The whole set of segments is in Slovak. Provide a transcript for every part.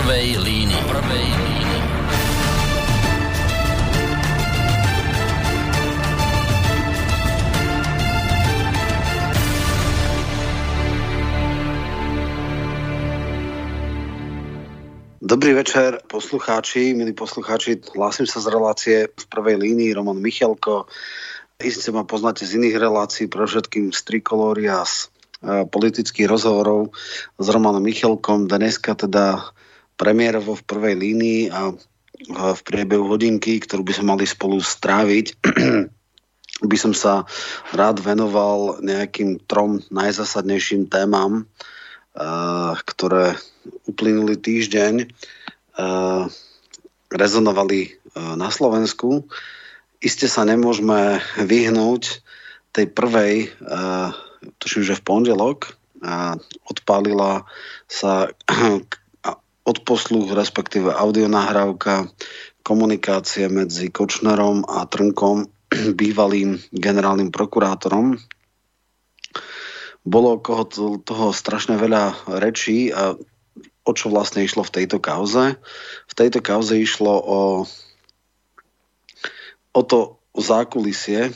prvej línii. Prvej línii. Dobrý večer, poslucháči, milí poslucháči. Hlásim sa z relácie v prvej línii Roman Michalko. Isté ma poznáte z iných relácií, pro všetkým z Trikolória, z e, politických rozhovorov s Romanom Michalkom. Dneska teda premiérovo v prvej línii a v priebehu hodinky, ktorú by sme mali spolu stráviť, by som sa rád venoval nejakým trom najzásadnejším témam, ktoré uplynulý týždeň rezonovali na Slovensku. Iste sa nemôžeme vyhnúť tej prvej, tuším, že v pondelok, odpálila sa odposluch, respektíve audionahrávka komunikácie medzi Kočnerom a Trnkom, bývalým generálnym prokurátorom bolo okolo toho strašne veľa rečí a o čo vlastne išlo v tejto kauze. V tejto kauze išlo o, o to zákulisie,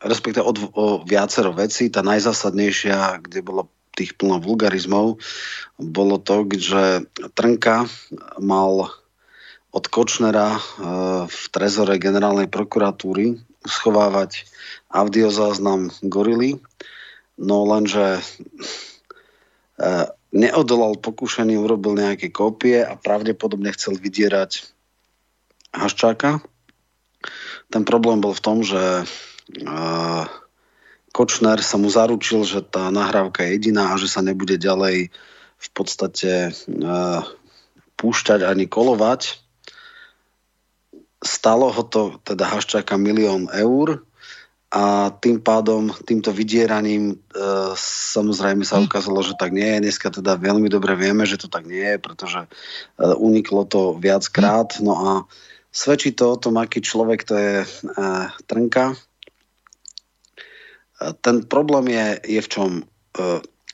respektíve o, o viacero vecí. Tá najzásadnejšia, kde bolo tých plno vulgarizmov, bolo to, že Trnka mal od Kočnera v trezore generálnej prokuratúry schovávať audiozáznam gorily, No lenže e, neodolal pokušeniu, urobil nejaké kópie a pravdepodobne chcel vydierať Haščáka. Ten problém bol v tom, že e, Kočner sa mu zaručil, že tá nahrávka je jediná a že sa nebude ďalej v podstate e, púšťať ani kolovať. Stalo ho to teda Haščáka milión eur, a tým pádom, týmto vydieraním e, samozrejme sa ukázalo, že tak nie je. Dneska teda veľmi dobre vieme, že to tak nie je, pretože e, uniklo to viackrát. No a svedčí to o tom, aký človek to je e, Trnka. E, ten problém je, je v čom? E,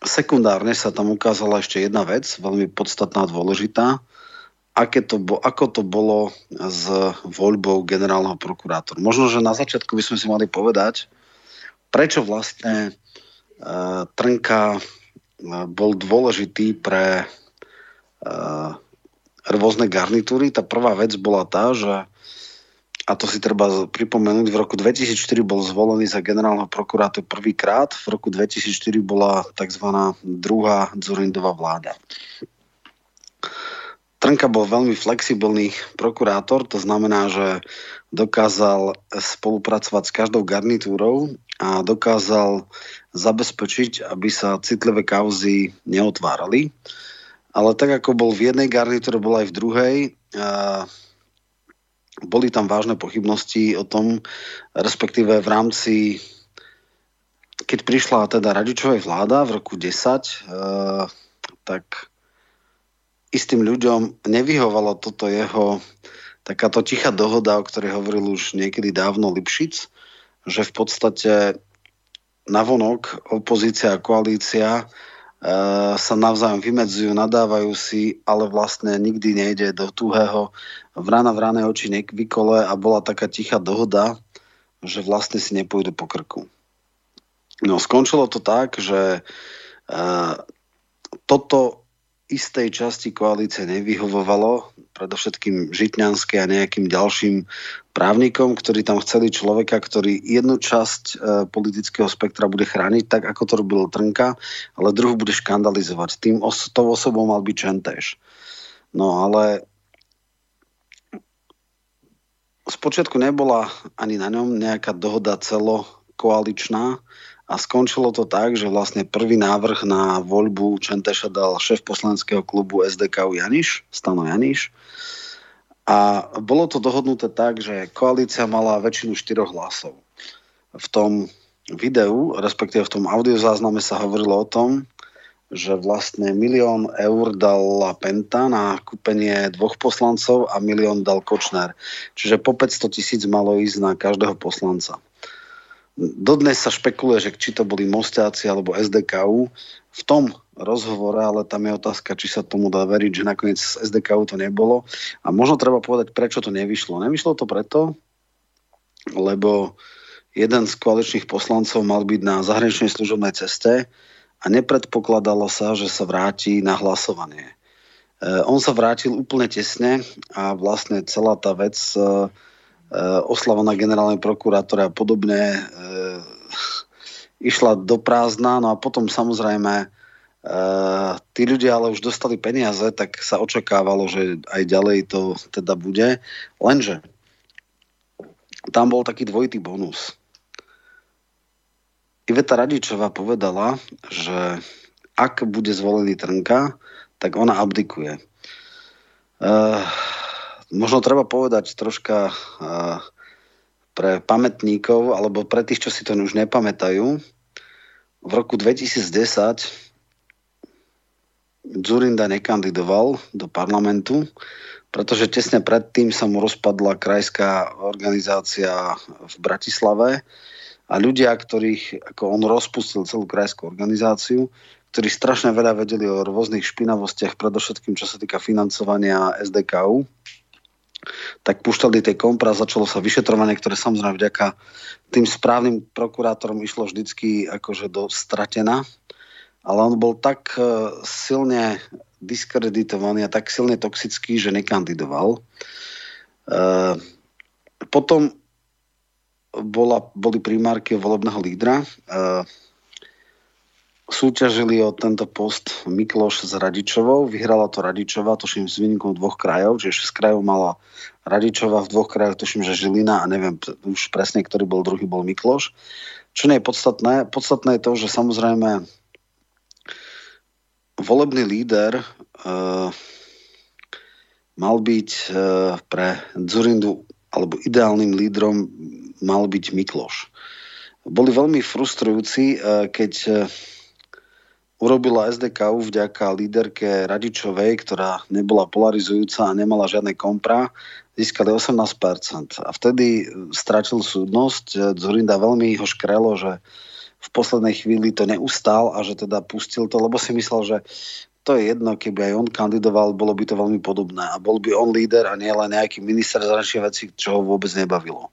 sekundárne sa tam ukázala ešte jedna vec, veľmi podstatná a dôležitá aké to ako to bolo s voľbou generálneho prokurátora. Možno, že na začiatku by sme si mali povedať, prečo vlastne uh, Trnka uh, bol dôležitý pre uh, rôzne garnitúry. Tá prvá vec bola tá, že a to si treba pripomenúť, v roku 2004 bol zvolený za generálneho prokurátora prvýkrát, v roku 2004 bola tzv. druhá Dzurindová vláda. Trnka bol veľmi flexibilný prokurátor, to znamená, že dokázal spolupracovať s každou garnitúrou a dokázal zabezpečiť, aby sa citlivé kauzy neotvárali. Ale tak ako bol v jednej garnitúre, bol aj v druhej. Boli tam vážne pochybnosti o tom, respektíve v rámci keď prišla teda Radičovej vláda v roku 10, tak istým ľuďom nevyhovalo toto jeho takáto tichá dohoda, o ktorej hovoril už niekedy dávno Lipšic, že v podstate navonok opozícia a koalícia sa navzájom vymedzujú, nadávajú si, ale vlastne nikdy nejde do tuhého vrana v ráne oči vykole a bola taká tichá dohoda, že vlastne si nepôjdu po krku. No skončilo to tak, že e, toto istej časti koalície nevyhovovalo, predovšetkým Žitňanskej a nejakým ďalším právnikom, ktorí tam chceli človeka, ktorý jednu časť e, politického spektra bude chrániť, tak ako to robil Trnka, ale druhú bude škandalizovať. Tým os- tou osobou mal byť Čentéš. No ale spočiatku nebola ani na ňom nejaká dohoda celokoaličná, a skončilo to tak, že vlastne prvý návrh na voľbu Čenteša dal šéf poslaneckého klubu SDK Janiš, Stano Janiš. A bolo to dohodnuté tak, že koalícia mala väčšinu štyroch hlasov. V tom videu, respektíve v tom audiozázname sa hovorilo o tom, že vlastne milión eur dal Penta na kúpenie dvoch poslancov a milión dal Kočner. Čiže po 500 tisíc malo ísť na každého poslanca. Dodnes sa špekuluje, že či to boli Mostáci alebo SDKU. V tom rozhovore, ale tam je otázka, či sa tomu dá veriť, že nakoniec z SDKU to nebolo. A možno treba povedať, prečo to nevyšlo. Nevyšlo to preto, lebo jeden z koaličných poslancov mal byť na zahraničnej služobnej ceste a nepredpokladalo sa, že sa vráti na hlasovanie. E, on sa vrátil úplne tesne a vlastne celá tá vec e, oslava na generálnej prokurátore a podobne išla do prázdna, no a potom samozrejme tí ľudia ale už dostali peniaze, tak sa očakávalo, že aj ďalej to teda bude. Lenže tam bol taký dvojitý bonus. Iveta Radičová povedala, že ak bude zvolený Trnka, tak ona abdikuje. Uh, možno treba povedať troška pre pamätníkov, alebo pre tých, čo si to už nepamätajú. V roku 2010 Zurinda nekandidoval do parlamentu, pretože tesne predtým sa mu rozpadla krajská organizácia v Bratislave a ľudia, ktorých ako on rozpustil celú krajskú organizáciu, ktorí strašne veľa vedeli o rôznych špinavostiach, predovšetkým čo sa týka financovania SDKU, tak púšťali tie kompra, začalo sa vyšetrovanie, ktoré samozrejme vďaka tým správnym prokurátorom išlo vždycky akože do stratená. Ale on bol tak e, silne diskreditovaný a tak silne toxický, že nekandidoval. E, potom bola, boli primárky volebného lídra. E, súťažili o tento post Mikloš s Radičovou. Vyhrala to Radičová, tuším s výnikom dvoch krajov, čiže 6 krajov mala Radičová, v dvoch krajoch tuším, že Žilina a neviem už presne, ktorý bol druhý, bol Mikloš. Čo nie je podstatné? Podstatné je to, že samozrejme volebný líder uh, mal byť uh, pre Zurindu alebo ideálnym lídrom mal byť Mikloš. Boli veľmi frustrujúci, uh, keď urobila SDKU vďaka líderke Radičovej, ktorá nebola polarizujúca a nemala žiadne kompra, získali 18%. A vtedy stratil súdnosť. Zurinda veľmi ho škrelo, že v poslednej chvíli to neustál a že teda pustil to, lebo si myslel, že to je jedno, keby aj on kandidoval, bolo by to veľmi podobné. A bol by on líder a nie len nejaký minister zahraničných vecí, čo ho vôbec nebavilo.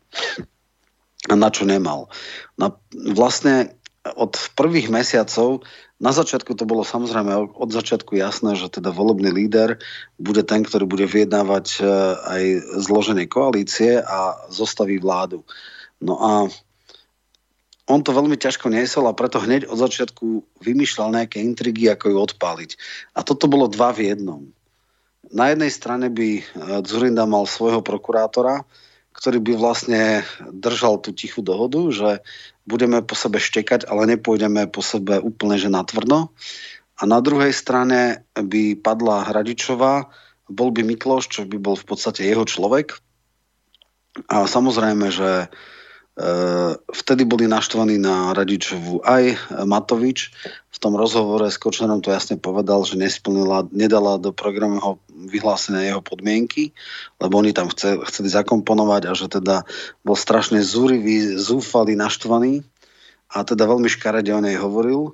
A na čo nemal. No, vlastne od prvých mesiacov na začiatku to bolo samozrejme od začiatku jasné, že teda volebný líder bude ten, ktorý bude vyjednávať e, aj zloženie koalície a zostaví vládu. No a on to veľmi ťažko niesol a preto hneď od začiatku vymýšľal nejaké intrigy, ako ju odpáliť. A toto bolo dva v jednom. Na jednej strane by e, Zurinda mal svojho prokurátora, ktorý by vlastne držal tú tichú dohodu, že budeme po sebe štekať, ale nepôjdeme po sebe úplne že natvrdo. A na druhej strane by padla Hradičová, bol by Mikloš, čo by bol v podstate jeho človek. A samozrejme, že vtedy boli naštvaní na Radičovu aj Matovič. V tom rozhovore s Kočnerom to jasne povedal, že nesplnila, nedala do programového vyhlásenia jeho podmienky, lebo oni tam chce, chceli zakomponovať a že teda bol strašne zúrivý, zúfalý, naštvaný a teda veľmi škarede o nej hovoril, e,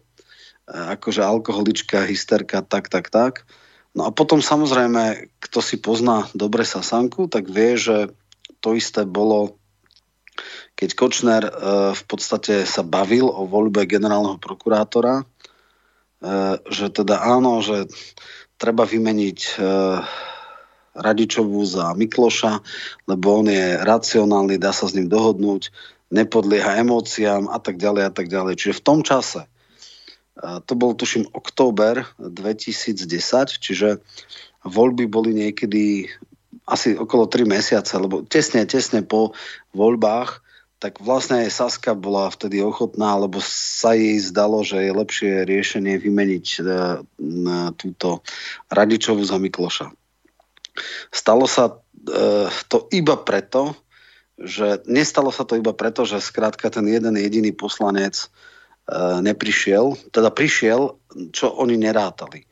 akože alkoholička, hysterka, tak, tak, tak. No a potom samozrejme, kto si pozná dobre Sasanku, tak vie, že to isté bolo, keď Kočner e, v podstate sa bavil o voľbe generálneho prokurátora, e, že teda áno, že treba vymeniť e, Radičovú za Mikloša, lebo on je racionálny, dá sa s ním dohodnúť, nepodlieha emóciám a tak ďalej a tak ďalej. Čiže v tom čase, e, to bol tuším október 2010, čiže voľby boli niekedy asi okolo 3 mesiace, lebo tesne, tesne po voľbách tak vlastne aj Saska bola vtedy ochotná, lebo sa jej zdalo, že je lepšie riešenie vymeniť e, túto Radičovu za Mikloša. Stalo sa e, to iba preto, že nestalo sa to iba preto, že skrátka ten jeden jediný poslanec e, neprišiel, teda prišiel, čo oni nerátali.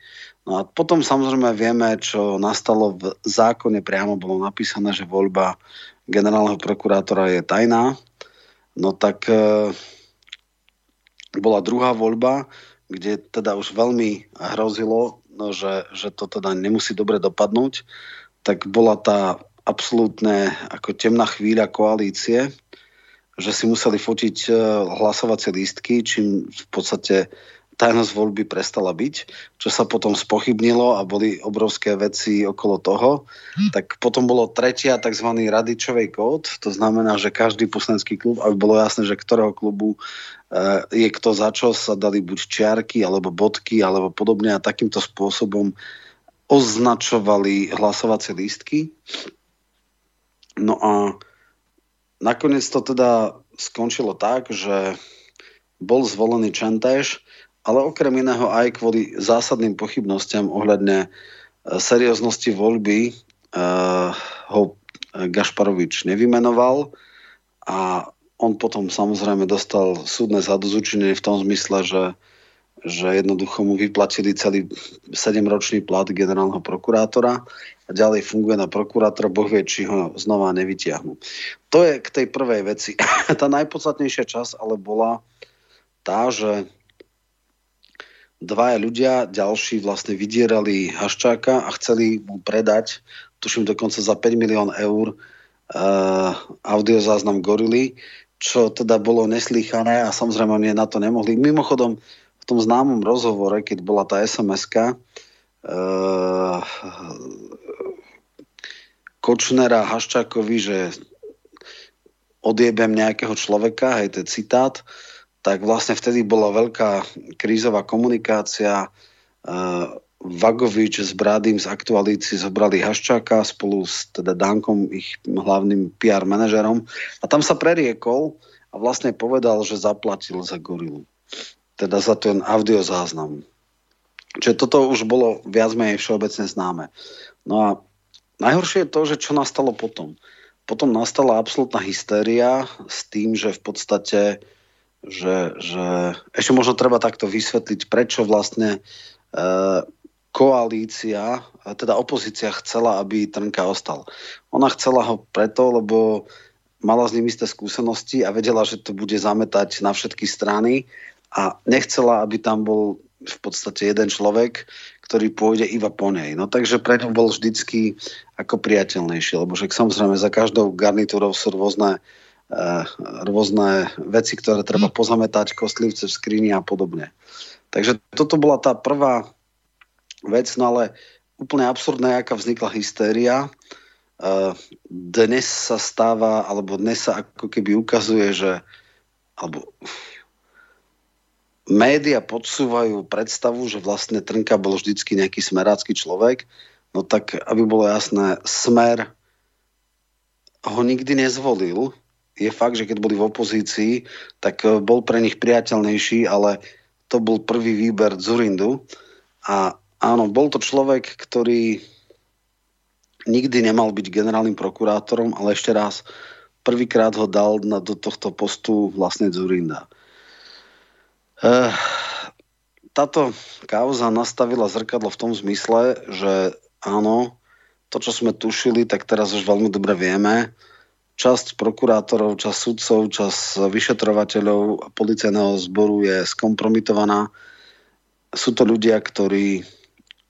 No a potom samozrejme vieme, čo nastalo v zákone, priamo bolo napísané, že voľba generálneho prokurátora je tajná, no tak e, bola druhá voľba, kde teda už veľmi hrozilo, no, že, že to teda nemusí dobre dopadnúť, tak bola tá absolútne ako temná chvíľa koalície, že si museli fotiť e, hlasovacie lístky, čím v podstate tajnosť voľby prestala byť, čo sa potom spochybnilo a boli obrovské veci okolo toho. Tak potom bolo tretia tzv. radičovej kód, to znamená, že každý poslanecký klub, aby bolo jasné, že ktorého klubu eh, je kto za čo, sa dali buď čiarky, alebo bodky, alebo podobne a takýmto spôsobom označovali hlasovacie lístky. No a nakoniec to teda skončilo tak, že bol zvolený Čentéš, ale okrem iného aj kvôli zásadným pochybnostiam ohľadne e, serióznosti voľby uh, ho Gašparovič nevymenoval a on potom samozrejme dostal súdne zadozučenie v tom zmysle, že, že jednoducho mu vyplatili celý 7-ročný plat generálneho prokurátora a ďalej funguje na prokurátora, boh vie, či ho znova nevytiahnu. To je k tej prvej veci. tá najpodstatnejšia časť ale bola tá, že dvaja ľudia, ďalší vlastne vydierali Haščáka a chceli mu predať, tuším dokonca za 5 milión eur, uh, audiozáznam Gorily, čo teda bolo neslýchané a samozrejme oni na to nemohli. Mimochodom, v tom známom rozhovore, keď bola tá SMS-ka, uh, Kočnera Haščákovi, že odjebem nejakého človeka, hej, to je citát, tak vlastne vtedy bola veľká krízová komunikácia. Uh, Vagovič s Brádym z Aktualíci zobrali Haščáka spolu s teda Dankom, ich hlavným PR manažerom a tam sa preriekol a vlastne povedal, že zaplatil za gorilu. Teda za ten audiozáznam. Čiže toto už bolo viac menej všeobecne známe. No a najhoršie je to, že čo nastalo potom. Potom nastala absolútna hystéria s tým, že v podstate že, že ešte možno treba takto vysvetliť, prečo vlastne e, koalícia, teda opozícia chcela, aby Trnka ostal. Ona chcela ho preto, lebo mala s ním isté skúsenosti a vedela, že to bude zametať na všetky strany a nechcela, aby tam bol v podstate jeden človek, ktorý pôjde iba po nej. No takže pre ňu bol vždycky ako priateľnejší, lebo však samozrejme za každou garnitúrou sú rôzne uh, rôzne veci, ktoré treba pozametať, kostlivce v skrini a podobne. Takže toto bola tá prvá vec, no ale úplne absurdná, aká vznikla hystéria. Eh, dnes sa stáva, alebo dnes sa ako keby ukazuje, že alebo média podsúvajú predstavu, že vlastne Trnka bol vždycky nejaký smerácky človek, no tak aby bolo jasné, smer ho nikdy nezvolil, je fakt, že keď boli v opozícii, tak e, bol pre nich priateľnejší, ale to bol prvý výber Zurindu. A áno, bol to človek, ktorý nikdy nemal byť generálnym prokurátorom, ale ešte raz, prvýkrát ho dal na, do tohto postu vlastne Zurinda. E, táto kauza nastavila zrkadlo v tom zmysle, že áno, to, čo sme tušili, tak teraz už veľmi dobre vieme časť prokurátorov, časť sudcov, časť vyšetrovateľov policajného zboru je skompromitovaná. Sú to ľudia, ktorí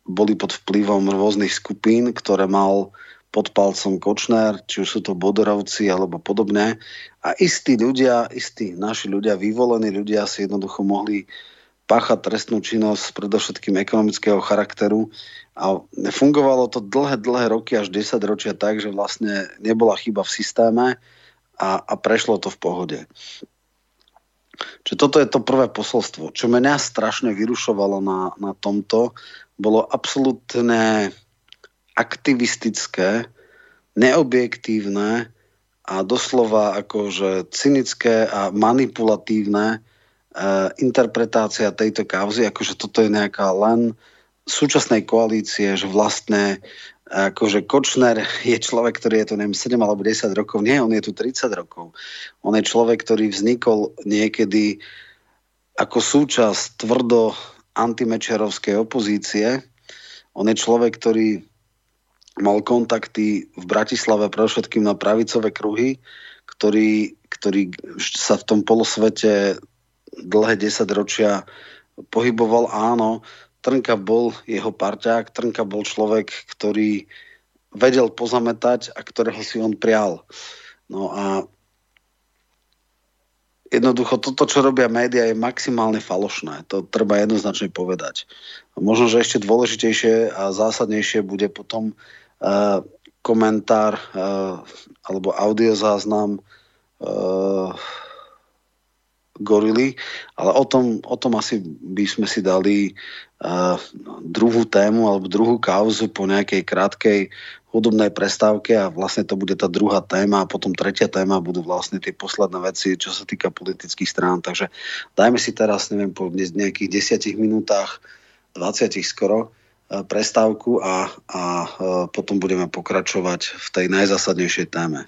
boli pod vplyvom rôznych skupín, ktoré mal pod palcom Kočner, či už sú to Bodorovci alebo podobne. A istí ľudia, istí naši ľudia, vyvolení ľudia si jednoducho mohli páchať trestnú činnosť predovšetkým ekonomického charakteru a fungovalo to dlhé, dlhé roky, až 10 ročia tak, že vlastne nebola chyba v systéme a, a prešlo to v pohode. Čiže toto je to prvé posolstvo. Čo mňa strašne vyrušovalo na, na tomto, bolo absolútne aktivistické, neobjektívne a doslova akože cynické a manipulatívne e, interpretácia tejto kauzy, akože toto je nejaká len súčasnej koalície, že vlastne akože Kočner je človek, ktorý je tu neviem, 7 alebo 10 rokov. Nie, on je tu 30 rokov. On je človek, ktorý vznikol niekedy ako súčasť tvrdo antimečerovskej opozície. On je človek, ktorý mal kontakty v Bratislave pre všetkým na pravicové kruhy, ktorý, ktorý sa v tom polosvete dlhé 10 ročia pohyboval, áno, Trnka bol jeho parťák, Trnka bol človek, ktorý vedel pozametať a ktorého si on prial. No a jednoducho toto, čo robia médiá, je maximálne falošné. To treba jednoznačne povedať. Možno, že ešte dôležitejšie a zásadnejšie bude potom uh, komentár uh, alebo audiozáznam uh, gorily, ale o tom, o tom asi by sme si dali uh, druhú tému alebo druhú kauzu po nejakej krátkej hudobnej prestávke a vlastne to bude tá druhá téma a potom tretia téma budú vlastne tie posledné veci, čo sa týka politických strán. Takže dajme si teraz, neviem, po nejakých desiatich minútach, 20 skoro, prestávku a, a potom budeme pokračovať v tej najzásadnejšej téme.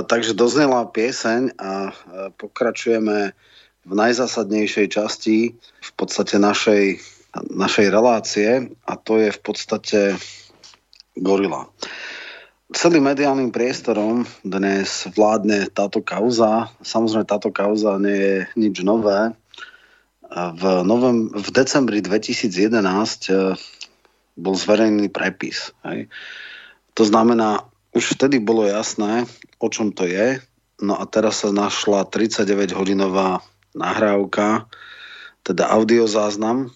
Takže doznela pieseň a e, pokračujeme v najzásadnejšej časti v podstate našej, našej relácie a to je v podstate gorila. Celým mediálnym priestorom dnes vládne táto kauza. Samozrejme, táto kauza nie je nič nové. V, novem, v decembri 2011 e, bol zverejný prepis. Hej. To znamená, už vtedy bolo jasné, o čom to je. No a teraz sa našla 39-hodinová nahrávka, teda audiozáznam.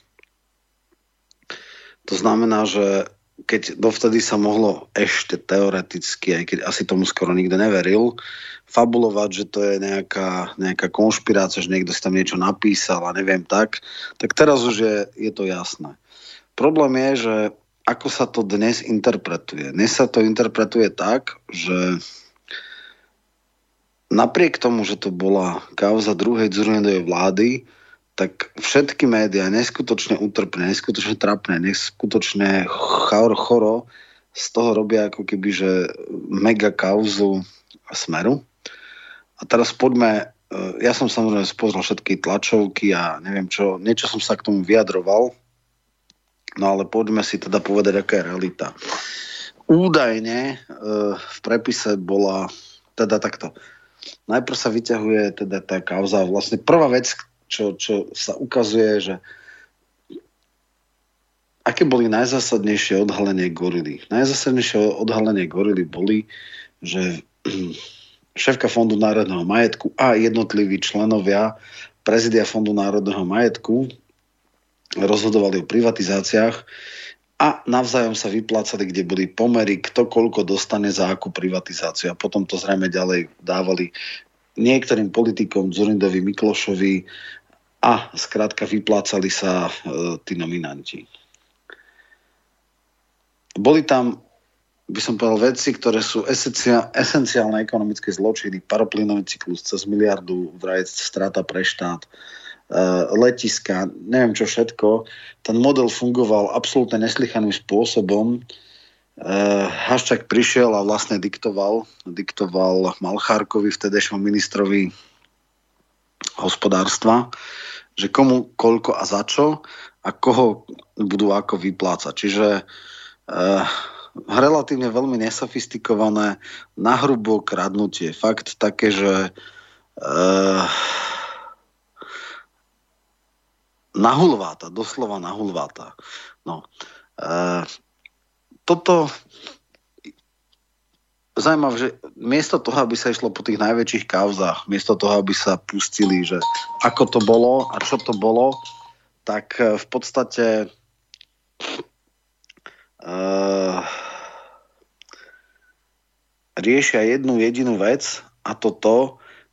To znamená, že keď dovtedy sa mohlo ešte teoreticky, aj keď asi tomu skoro nikto neveril, fabulovať, že to je nejaká, nejaká konšpirácia, že niekto si tam niečo napísal a neviem tak, tak teraz už je, je to jasné. Problém je, že ako sa to dnes interpretuje. Dnes sa to interpretuje tak, že napriek tomu, že to bola kauza druhej Dzurindovej vlády, tak všetky médiá neskutočne utrpné, neskutočne trapné, neskutočne chor, choro z toho robia ako keby, že mega kauzu smeru. A teraz poďme, e, ja som samozrejme spozrel všetky tlačovky a neviem čo, niečo som sa k tomu vyjadroval, No ale poďme si teda povedať, aká je realita. Údajne e, v prepise bola teda takto. Najprv sa vyťahuje teda tá kauza. Vlastne prvá vec, čo, čo sa ukazuje, že aké boli najzásadnejšie odhalenie gorily. Najzásadnejšie odhalenie gorily boli, že šéfka Fondu národného majetku a jednotliví členovia prezidia Fondu národného majetku rozhodovali o privatizáciách a navzájom sa vyplácali, kde boli pomery, kto koľko dostane za akú privatizáciu. A potom to zrejme ďalej dávali niektorým politikom, Zurindovi, Miklošovi a skrátka vyplácali sa e, tí nominanti. Boli tam, by som povedal, veci, ktoré sú esenciálne ekonomické zločiny, paroplynový cyklus cez miliardu, vraj strata pre štát, letiska, neviem čo všetko. Ten model fungoval absolútne neslychaným spôsobom. Uh, Haščák prišiel a vlastne diktoval, diktoval Malchárkovi, vtedejšom ministrovi hospodárstva, že komu, koľko a za čo a koho budú ako vyplácať. Čiže uh, relatívne veľmi nesofistikované, nahrubo kradnutie. Fakt také, že uh, nahulváta, doslova nahulváta. No. E, toto zaujímavé, že miesto toho, aby sa išlo po tých najväčších kauzách, miesto toho, aby sa pustili, že ako to bolo a čo to bolo, tak e, v podstate e, riešia jednu jedinú vec a to to,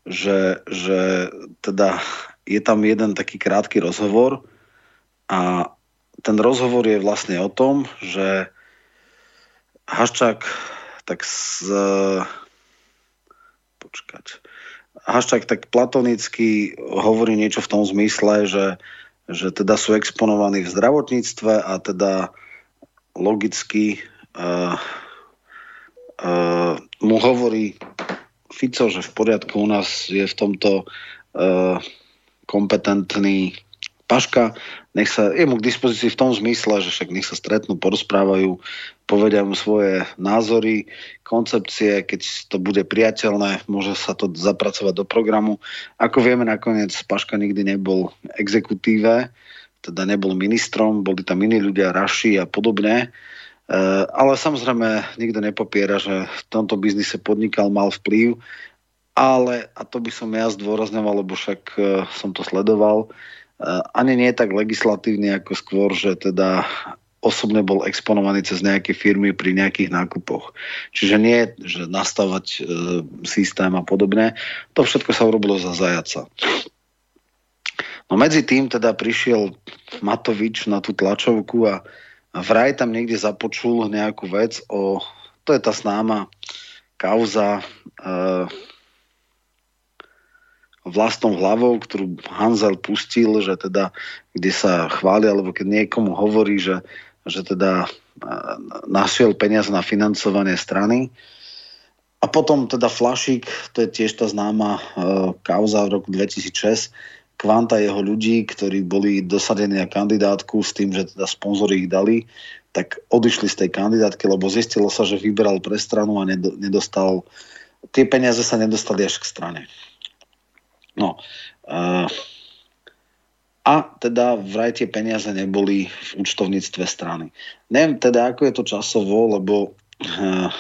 že, že teda je tam jeden taký krátky rozhovor a ten rozhovor je vlastne o tom, že Haščák tak z, počkať, Haščák tak platonicky hovorí niečo v tom zmysle, že, že teda sú exponovaní v zdravotníctve a teda logicky uh, uh, mu hovorí Fico, že v poriadku u nás je v tomto uh, kompetentný Paška, nech sa, je mu k dispozícii v tom zmysle, že však nech sa stretnú, porozprávajú, povedia mu svoje názory, koncepcie, keď to bude priateľné, môže sa to zapracovať do programu. Ako vieme, nakoniec Paška nikdy nebol exekutíve, teda nebol ministrom, boli tam iní ľudia, Raši a podobne. E, ale samozrejme nikto nepopiera, že v tomto biznise podnikal, mal vplyv ale, a to by som ja zdôrazňoval, lebo však uh, som to sledoval, uh, ani nie tak legislatívne, ako skôr, že teda osobne bol exponovaný cez nejaké firmy pri nejakých nákupoch. Čiže nie, že nastavať e, systém a podobne. To všetko sa urobilo za zajaca. No medzi tým teda prišiel Matovič na tú tlačovku a vraj tam niekde započul nejakú vec o, to je tá známa kauza e, vlastnou hlavou, ktorú Hanzel pustil, že teda, kde sa chváli, alebo keď niekomu hovorí, že, že teda našiel peniaz na financovanie strany. a potom teda Flašik, to je tiež tá známa uh, kauza v roku 2006, kvanta jeho ľudí, ktorí boli dosadení na kandidátku s tým, že teda sponzory ich dali, tak odišli z tej kandidátky, lebo zistilo sa, že vyberal pre stranu a nedostal, tie peniaze sa nedostali až k strane. No. Uh, a teda vraj tie peniaze neboli v účtovníctve strany. Neviem teda, ako je to časovo, lebo uh,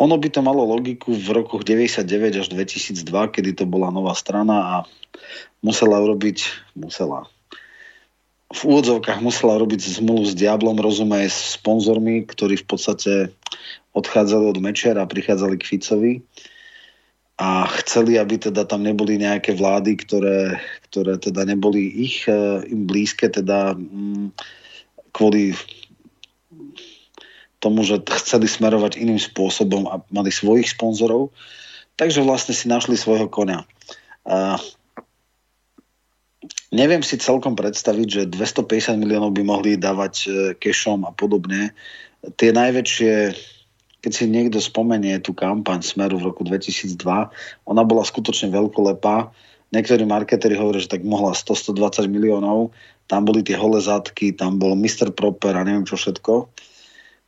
ono by to malo logiku v rokoch 99 až 2002, kedy to bola nová strana a musela urobiť, musela, v úvodzovkách musela robiť zmluvu s Diablom, rozumej, s sponzormi, ktorí v podstate odchádzali od Mečera a prichádzali k Ficovi a chceli, aby teda tam neboli nejaké vlády, ktoré, ktoré teda neboli ich, eh, im blízke, teda mm, kvôli tomu, že chceli smerovať iným spôsobom a mali svojich sponzorov. Takže vlastne si našli svojho konia. A neviem si celkom predstaviť, že 250 miliónov by mohli dávať e, kešom a podobne. Tie najväčšie, keď si niekto spomenie tú kampaň Smeru v roku 2002, ona bola skutočne veľkolepá. Niektorí marketéri hovoria, že tak mohla 100-120 miliónov. Tam boli tie holé zadky, tam bol Mr. Proper a neviem čo všetko.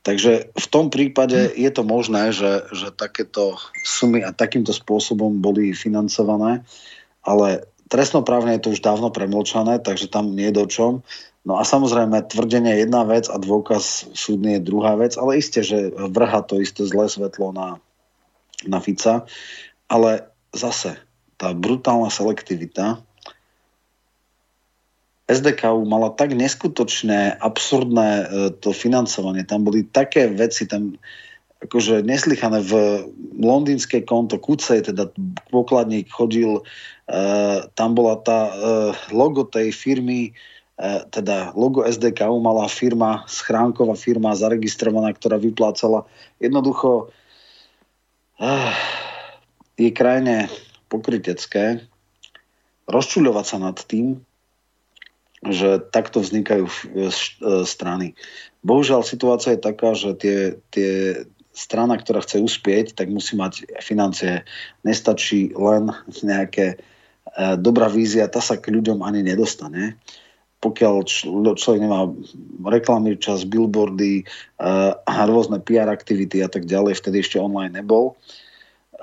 Takže v tom prípade je to možné, že, že takéto sumy a takýmto spôsobom boli financované, ale trestnoprávne je to už dávno premlčané, takže tam nie je do čom. No a samozrejme, tvrdenie je jedna vec a dôkaz súdny je druhá vec, ale isté, že vrha to isté zlé svetlo na, na Fica, ale zase tá brutálna selektivita SDKU mala tak neskutočné, absurdné e, to financovanie. Tam boli také veci, tam akože neslychané v londýnske konto Kucej, teda pokladník chodil, uh, tam bola tá uh, logo tej firmy, teda logo SDKU mala firma, schránková firma zaregistrovaná, ktorá vyplácala. Jednoducho uh, je krajine pokrytecké rozčuľovať sa nad tým, že takto vznikajú e, e, strany. Bohužiaľ situácia je taká, že tie, tie strana, ktorá chce uspieť, tak musí mať financie. Nestačí len nejaké e, dobrá vízia, tá sa k ľuďom ani nedostane. Pokiaľ človek nemá reklamy čas, billboardy a rôzne PR aktivity a tak ďalej, vtedy ešte online nebol.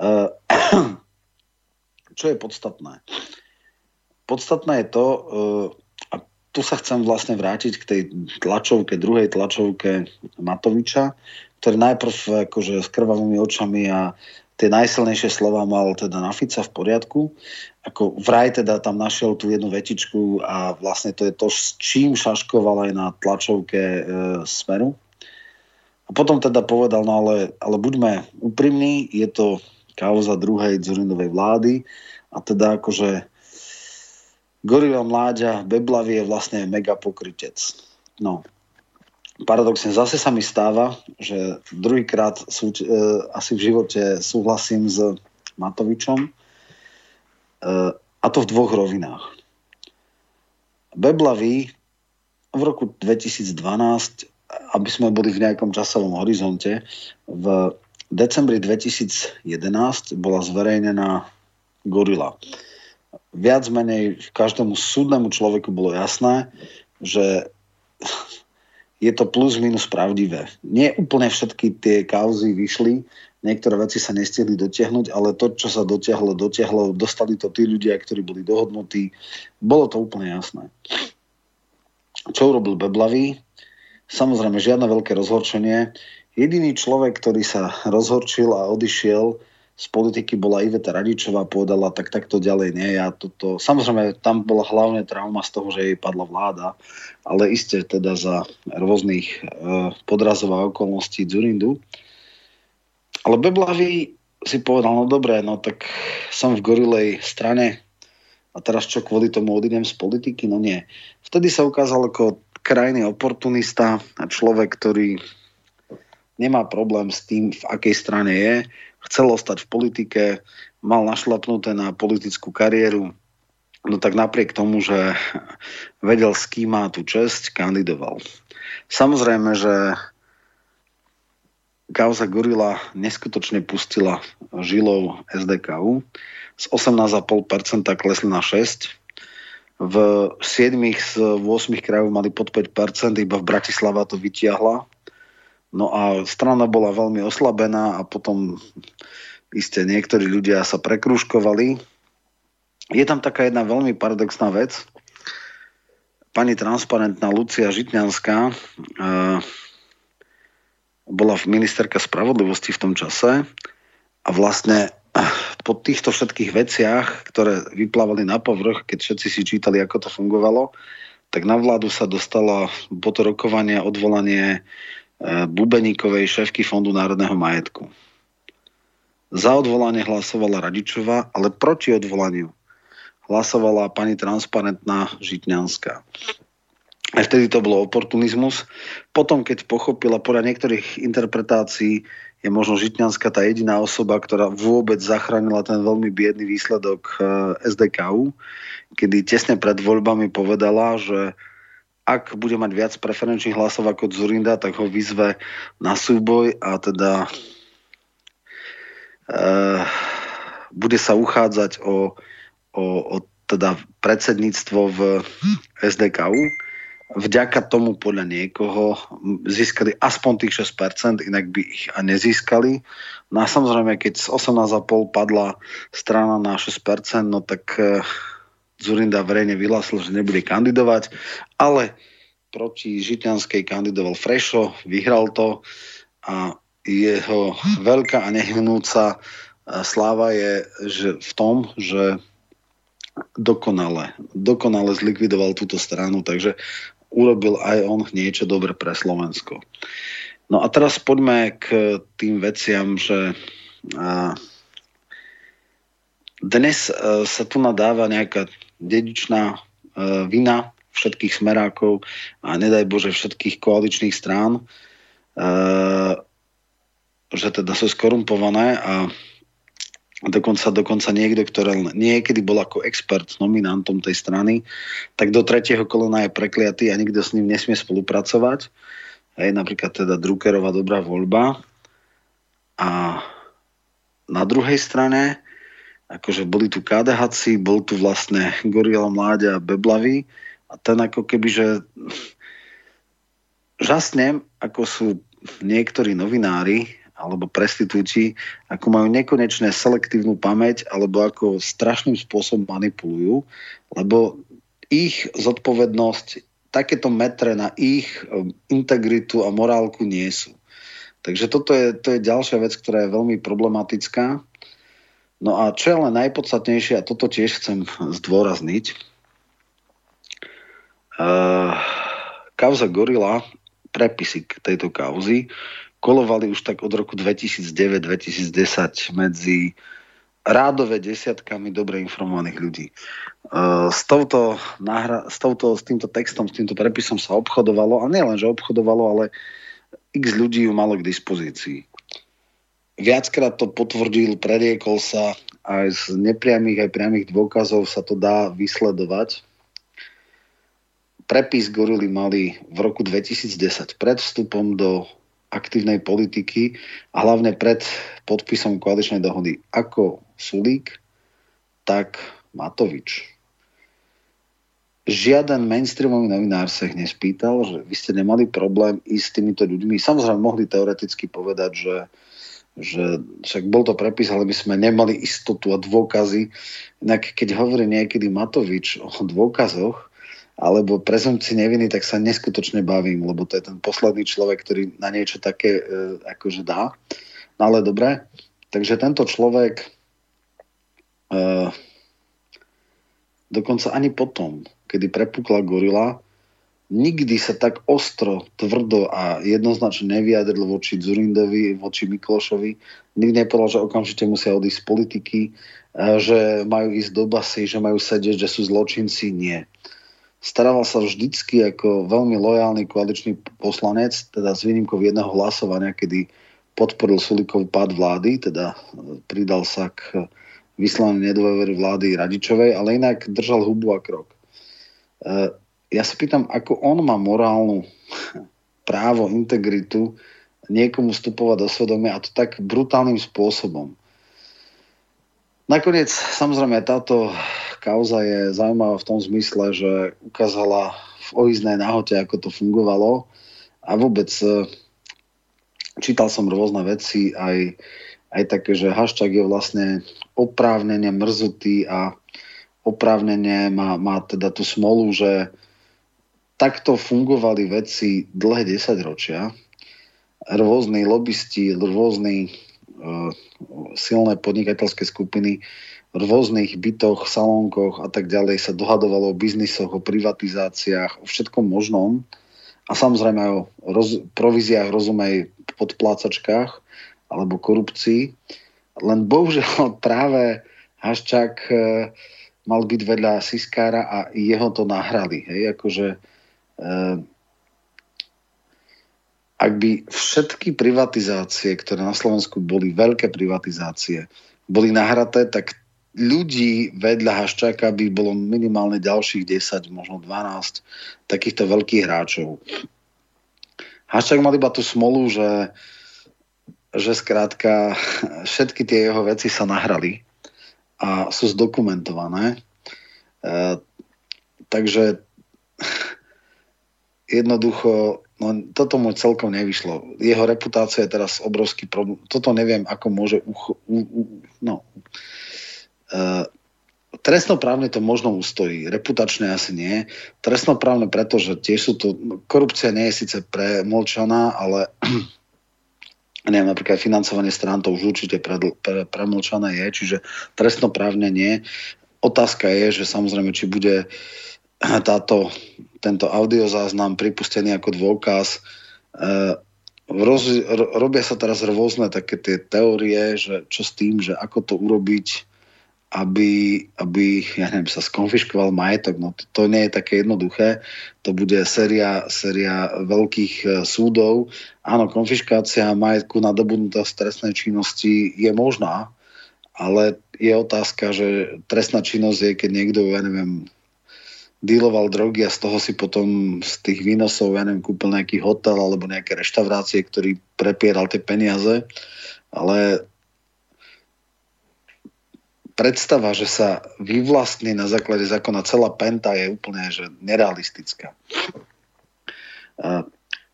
Čo je podstatné? Podstatné je to, tu sa chcem vlastne vrátiť k tej tlačovke, druhej tlačovke Matoviča, ktorý najprv akože s krvavými očami a tie najsilnejšie slova mal teda na Fica v poriadku. Ako vraj teda tam našiel tú jednu vetičku a vlastne to je to, s čím šaškoval aj na tlačovke e, Smeru. A potom teda povedal, no ale, ale buďme úprimní, je to kauza druhej Zurinovej vlády a teda akože Gorila mláďa, Beblavy je vlastne mega pokrytec. No, paradoxne zase sa mi stáva, že druhýkrát sú, e, asi v živote súhlasím s Matovičom e, a to v dvoch rovinách. Beblavy v roku 2012, aby sme boli v nejakom časovom horizonte, v decembri 2011 bola zverejnená Gorila viac menej každému súdnemu človeku bolo jasné, že je to plus minus pravdivé. Nie úplne všetky tie kauzy vyšli, niektoré veci sa nestihli dotiahnuť, ale to, čo sa dotiahlo, dotiahlo, dostali to tí ľudia, ktorí boli dohodnutí. Bolo to úplne jasné. Čo urobil Beblavý? Samozrejme, žiadne veľké rozhorčenie. Jediný človek, ktorý sa rozhorčil a odišiel, z politiky bola Iveta Radičová, povedala, tak takto ďalej nie. Ja toto, samozrejme, tam bola hlavne trauma z toho, že jej padla vláda, ale iste teda za rôznych e, podrazov a okolností Zurindu. Ale Beblavý si povedal, no dobre, no tak som v gorilej strane a teraz čo kvôli tomu odídem z politiky? No nie. Vtedy sa ukázal ako krajný oportunista a človek, ktorý nemá problém s tým, v akej strane je chcel ostať v politike, mal našlapnuté na politickú kariéru, no tak napriek tomu, že vedel, s kým má tú česť, kandidoval. Samozrejme, že kauza Gorila neskutočne pustila žilov SDKU. Z 18,5% klesli na 6%. V 7 z 8 krajov mali pod 5%, iba v Bratislava to vytiahla. No a strana bola veľmi oslabená a potom iste niektorí ľudia sa prekružkovali. Je tam taká jedna veľmi paradoxná vec. Pani transparentná Lucia Žitňanská uh, bola v ministerka spravodlivosti v tom čase a vlastne eh, po týchto všetkých veciach, ktoré vyplávali na povrch, keď všetci si čítali, ako to fungovalo, tak na vládu sa dostala po to rokovanie odvolanie Bubeníkovej šéfky Fondu národného majetku. Za odvolanie hlasovala Radičová, ale proti odvolaniu hlasovala pani transparentná Žitňanská. Aj vtedy to bolo oportunizmus. Potom, keď pochopila podľa niektorých interpretácií, je možno Žitňanská tá jediná osoba, ktorá vôbec zachránila ten veľmi biedný výsledok eh, SDKU, kedy tesne pred voľbami povedala, že ak bude mať viac preferenčných hlasov ako Zurinda, tak ho vyzve na súboj a teda e, bude sa uchádzať o, o, o teda predsedníctvo v SDKU vďaka tomu podľa niekoho získali aspoň tých 6%, inak by ich a nezískali. No a samozrejme, keď z 18,5 padla strana na 6%, no tak e, Zurinda verejne vyhlásil, že nebude kandidovať, ale proti Žitňanskej kandidoval Frešo, vyhral to a jeho veľká a nehnúca e, sláva je že v tom, že dokonale, dokonale zlikvidoval túto stranu, takže urobil aj on niečo dobre pre Slovensko. No a teraz poďme k tým veciam, že dnes e, sa tu nadáva nejaká dedičná e, vina všetkých smerákov a nedaj Bože všetkých koaličných strán, e, že teda sú skorumpované a dokonca, dokonca niekto, ktorý niekedy bol ako expert nominantom tej strany, tak do tretieho kolona je prekliatý a nikto s ním nesmie spolupracovať. Hej, napríklad teda Druckerová dobrá voľba. A na druhej strane, akože boli tu KDHci, bol tu vlastne Gorila Mláďa a Beblavy a ten ako keby, že žasnem, ako sú niektorí novinári, alebo prestitúti, ako majú nekonečné selektívnu pamäť, alebo ako strašným spôsobom manipulujú, lebo ich zodpovednosť, takéto metre na ich um, integritu a morálku nie sú. Takže toto je, to je ďalšia vec, ktorá je veľmi problematická. No a čo je ale najpodstatnejšie, a toto tiež chcem zdôrazniť, uh, kauza Gorila, prepisy k tejto kauzy, kolovali už tak od roku 2009-2010 medzi rádové desiatkami dobre informovaných ľudí. S, touto, s, touto, s týmto textom, s týmto prepisom sa obchodovalo, a nielen, že obchodovalo, ale x ľudí ju malo k dispozícii. Viackrát to potvrdil, preriekol sa, aj z nepriamých, aj priamých dôkazov sa to dá vysledovať. Prepis Gorily mali v roku 2010 pred vstupom do aktívnej politiky a hlavne pred podpisom koaličnej dohody ako Sulík, tak Matovič. Žiaden mainstreamový novinár sa ich nespýtal, že vy ste nemali problém ísť s týmito ľuďmi. Samozrejme mohli teoreticky povedať, že, že však bol to prepis, ale my sme nemali istotu a dôkazy. Inak keď hovorí niekedy Matovič o dôkazoch, alebo prezumci neviny, tak sa neskutočne bavím, lebo to je ten posledný človek, ktorý na niečo také e, akože dá. No ale dobre, takže tento človek e, dokonca ani potom, kedy prepukla gorila, nikdy sa tak ostro, tvrdo a jednoznačne nevyjadril voči Zurindovi, voči Miklošovi. Nikdy nepovedal, že okamžite musia odísť z politiky, e, že majú ísť do basy, že majú sedieť, že sú zločinci. Nie starával sa vždycky ako veľmi lojálny koaličný poslanec, teda s výnimkou jedného hlasovania, kedy podporil Sulikov pád vlády, teda e, pridal sa k vyslanej nedôvery vlády Radičovej, ale inak držal hubu a krok. Ja sa pýtam, ako on má morálnu právo, integritu niekomu vstupovať do svedomia a to tak brutálnym spôsobom. Nakoniec, samozrejme, táto kauza je zaujímavá v tom zmysle, že ukázala v oiznej náhote, ako to fungovalo a vôbec e, čítal som rôzne veci, aj, aj také, že hashtag je vlastne oprávnenie mrzutý a oprávnenie má, má teda tú smolu, že takto fungovali veci dlhé desaťročia. Rôzni lobbysti, rôzni uh, silné podnikateľské skupiny v rôznych bytoch, salónkoch a tak ďalej sa dohadovalo o biznisoch, o privatizáciách, o všetkom možnom a samozrejme aj o roz, províziách, rozumej podplácačkách alebo korupcii. Len bohužiaľ práve Haščák e, mal byť vedľa Siskára a jeho to nahrali. Hej, akože ak by všetky privatizácie, ktoré na Slovensku boli veľké privatizácie, boli nahraté, tak ľudí vedľa Haščáka by bolo minimálne ďalších 10, možno 12 takýchto veľkých hráčov. Haščák mal iba tú smolu, že, že skrátka všetky tie jeho veci sa nahrali a sú zdokumentované. E, takže jednoducho No toto mu celkom nevyšlo. Jeho reputácia je teraz obrovský problém. Toto neviem, ako môže... Uch, u, u, no. Uh, trestnoprávne to možno ustojí, reputačne asi nie. Trestnoprávne preto, že tiež sú to... Korupcia nie je síce premlčaná, ale neviem, napríklad financovanie strán to už určite pre, pre, premlčané je, čiže trestnoprávne nie. Otázka je, že samozrejme, či bude táto tento audiozáznam pripustený ako dôkaz. E, roz, robia sa teraz rôzne také tie teórie, že čo s tým, že ako to urobiť, aby, aby ja neviem, sa skonfiškoval majetok. No to, to nie je také jednoduché. To bude séria, séria veľkých e, súdov. Áno, konfiškácia majetku nadobudnutá z trestnej činnosti je možná, ale je otázka, že trestná činnosť je, keď niekto, ja neviem, dealoval drogy a z toho si potom z tých výnosov, ja neviem, kúpil nejaký hotel alebo nejaké reštaurácie, ktorý prepieral tie peniaze, ale predstava, že sa vyvlastní na základe zákona celá penta je úplne že nerealistická.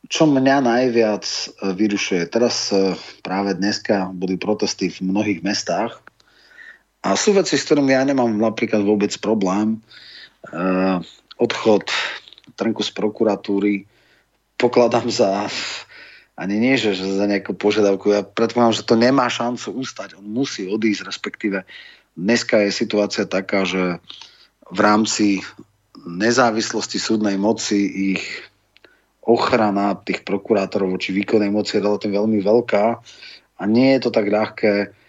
Čo mňa najviac vyrušuje, teraz e, práve dneska boli protesty v mnohých mestách a sú veci, s ktorými ja nemám napríklad vôbec problém, odchod Trnku z prokuratúry pokladám za ani nie, že, za nejakú požiadavku. Ja predpokladám, že to nemá šancu ustať. On musí odísť, respektíve dneska je situácia taká, že v rámci nezávislosti súdnej moci ich ochrana tých prokurátorov voči výkonnej moci je relatívne veľmi veľká a nie je to tak ľahké Eh,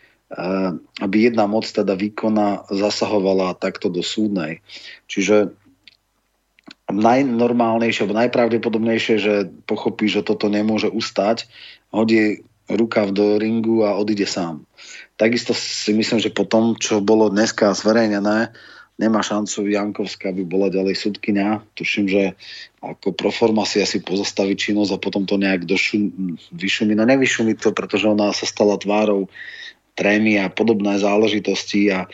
aby jedna moc teda výkona zasahovala takto do súdnej. Čiže najnormálnejšie, alebo najpravdepodobnejšie, že pochopí, že toto nemôže ustať, hodí rukav do ringu a odíde sám. Takisto si myslím, že po tom, čo bolo dneska zverejnené, nemá šancu Jankovská, aby bola ďalej sudkynia. Tuším, že ako proforma si asi pozastaví činnosť a potom to nejak došum, vyšumí. No nevyšumí to, pretože ona sa stala tvárou trémy a podobné záležitosti a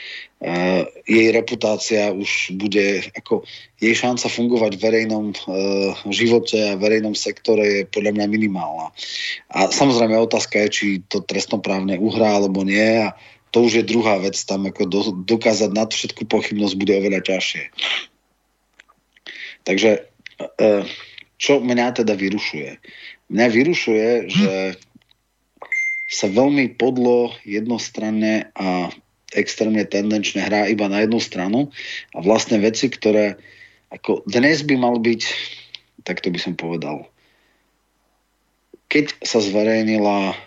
Uh, jej reputácia už bude, ako jej šanca fungovať v verejnom uh, živote a verejnom sektore je podľa mňa minimálna. A samozrejme otázka je, či to trestnoprávne uhrá alebo nie a to už je druhá vec, tam ako do, dokázať na to všetku pochybnosť bude oveľa ťažšie. Takže uh, čo mňa teda vyrušuje? Mňa vyrušuje, že sa veľmi podlo jednostranne a extrémne tendenčne hrá iba na jednu stranu. A vlastne veci, ktoré ako dnes by mal byť, tak to by som povedal, keď sa zverejnila,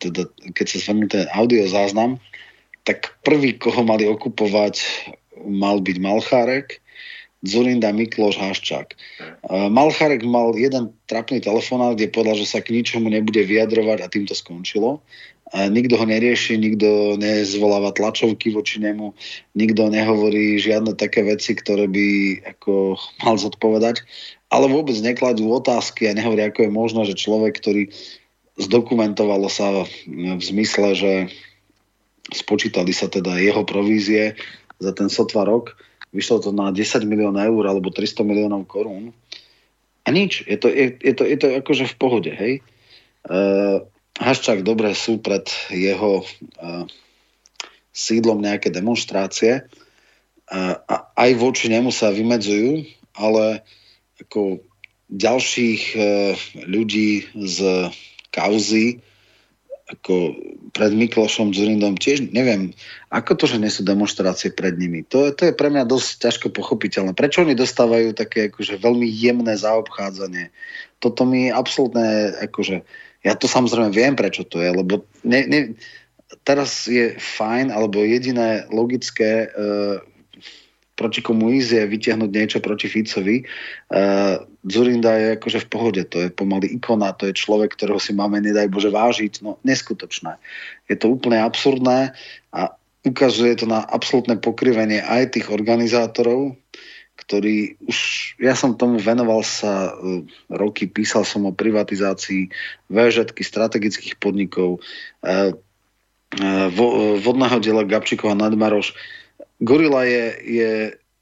teda, keď sa zverejnil ten audio záznam, tak prvý, koho mali okupovať, mal byť Malchárek, Zurinda Mikloš Haščák. Malcharek mal jeden trapný telefonát, kde povedal, že sa k ničomu nebude vyjadrovať a tým to skončilo. A nikto ho nerieši, nikto nezvoláva tlačovky voči nemu, nikto nehovorí žiadne také veci, ktoré by ako mal zodpovedať, ale vôbec nekladú otázky a nehovorí, ako je možné, že človek, ktorý zdokumentovalo sa v zmysle, že spočítali sa teda jeho provízie za ten sotva rok, vyšlo to na 10 milión eur alebo 300 miliónov korún. A nič, je to, je, je to, je to akože v pohode, hej. Uh, Haščák dobre sú pred jeho uh, sídlom nejaké demonstrácie uh, a aj voči nemu sa vymedzujú, ale ako ďalších uh, ľudí z kauzy ako pred Miklošom Zurindom tiež neviem, ako to, že nie sú demonstrácie pred nimi. To, to je pre mňa dosť ťažko pochopiteľné. Prečo oni dostávajú také akože veľmi jemné zaobchádzanie? Toto mi je absolútne, akože, ja to samozrejme viem, prečo to je, lebo ne, ne, teraz je fajn, alebo jediné logické, uh, proti komu ísť je vytiahnuť niečo proti Ficovi. Uh, Zurinda je akože v pohode, to je pomaly ikona, to je človek, ktorého si máme, nedaj Bože, vážiť. No, neskutočné. Je to úplne absurdné a ukazuje to na absolútne pokrivenie aj tých organizátorov, ktorí už, ja som tomu venoval sa uh, roky, písal som o privatizácii VŽ, strategických podnikov, uh, uh, vodného diela Gabčíkova Nadmaroš, Gorila je, je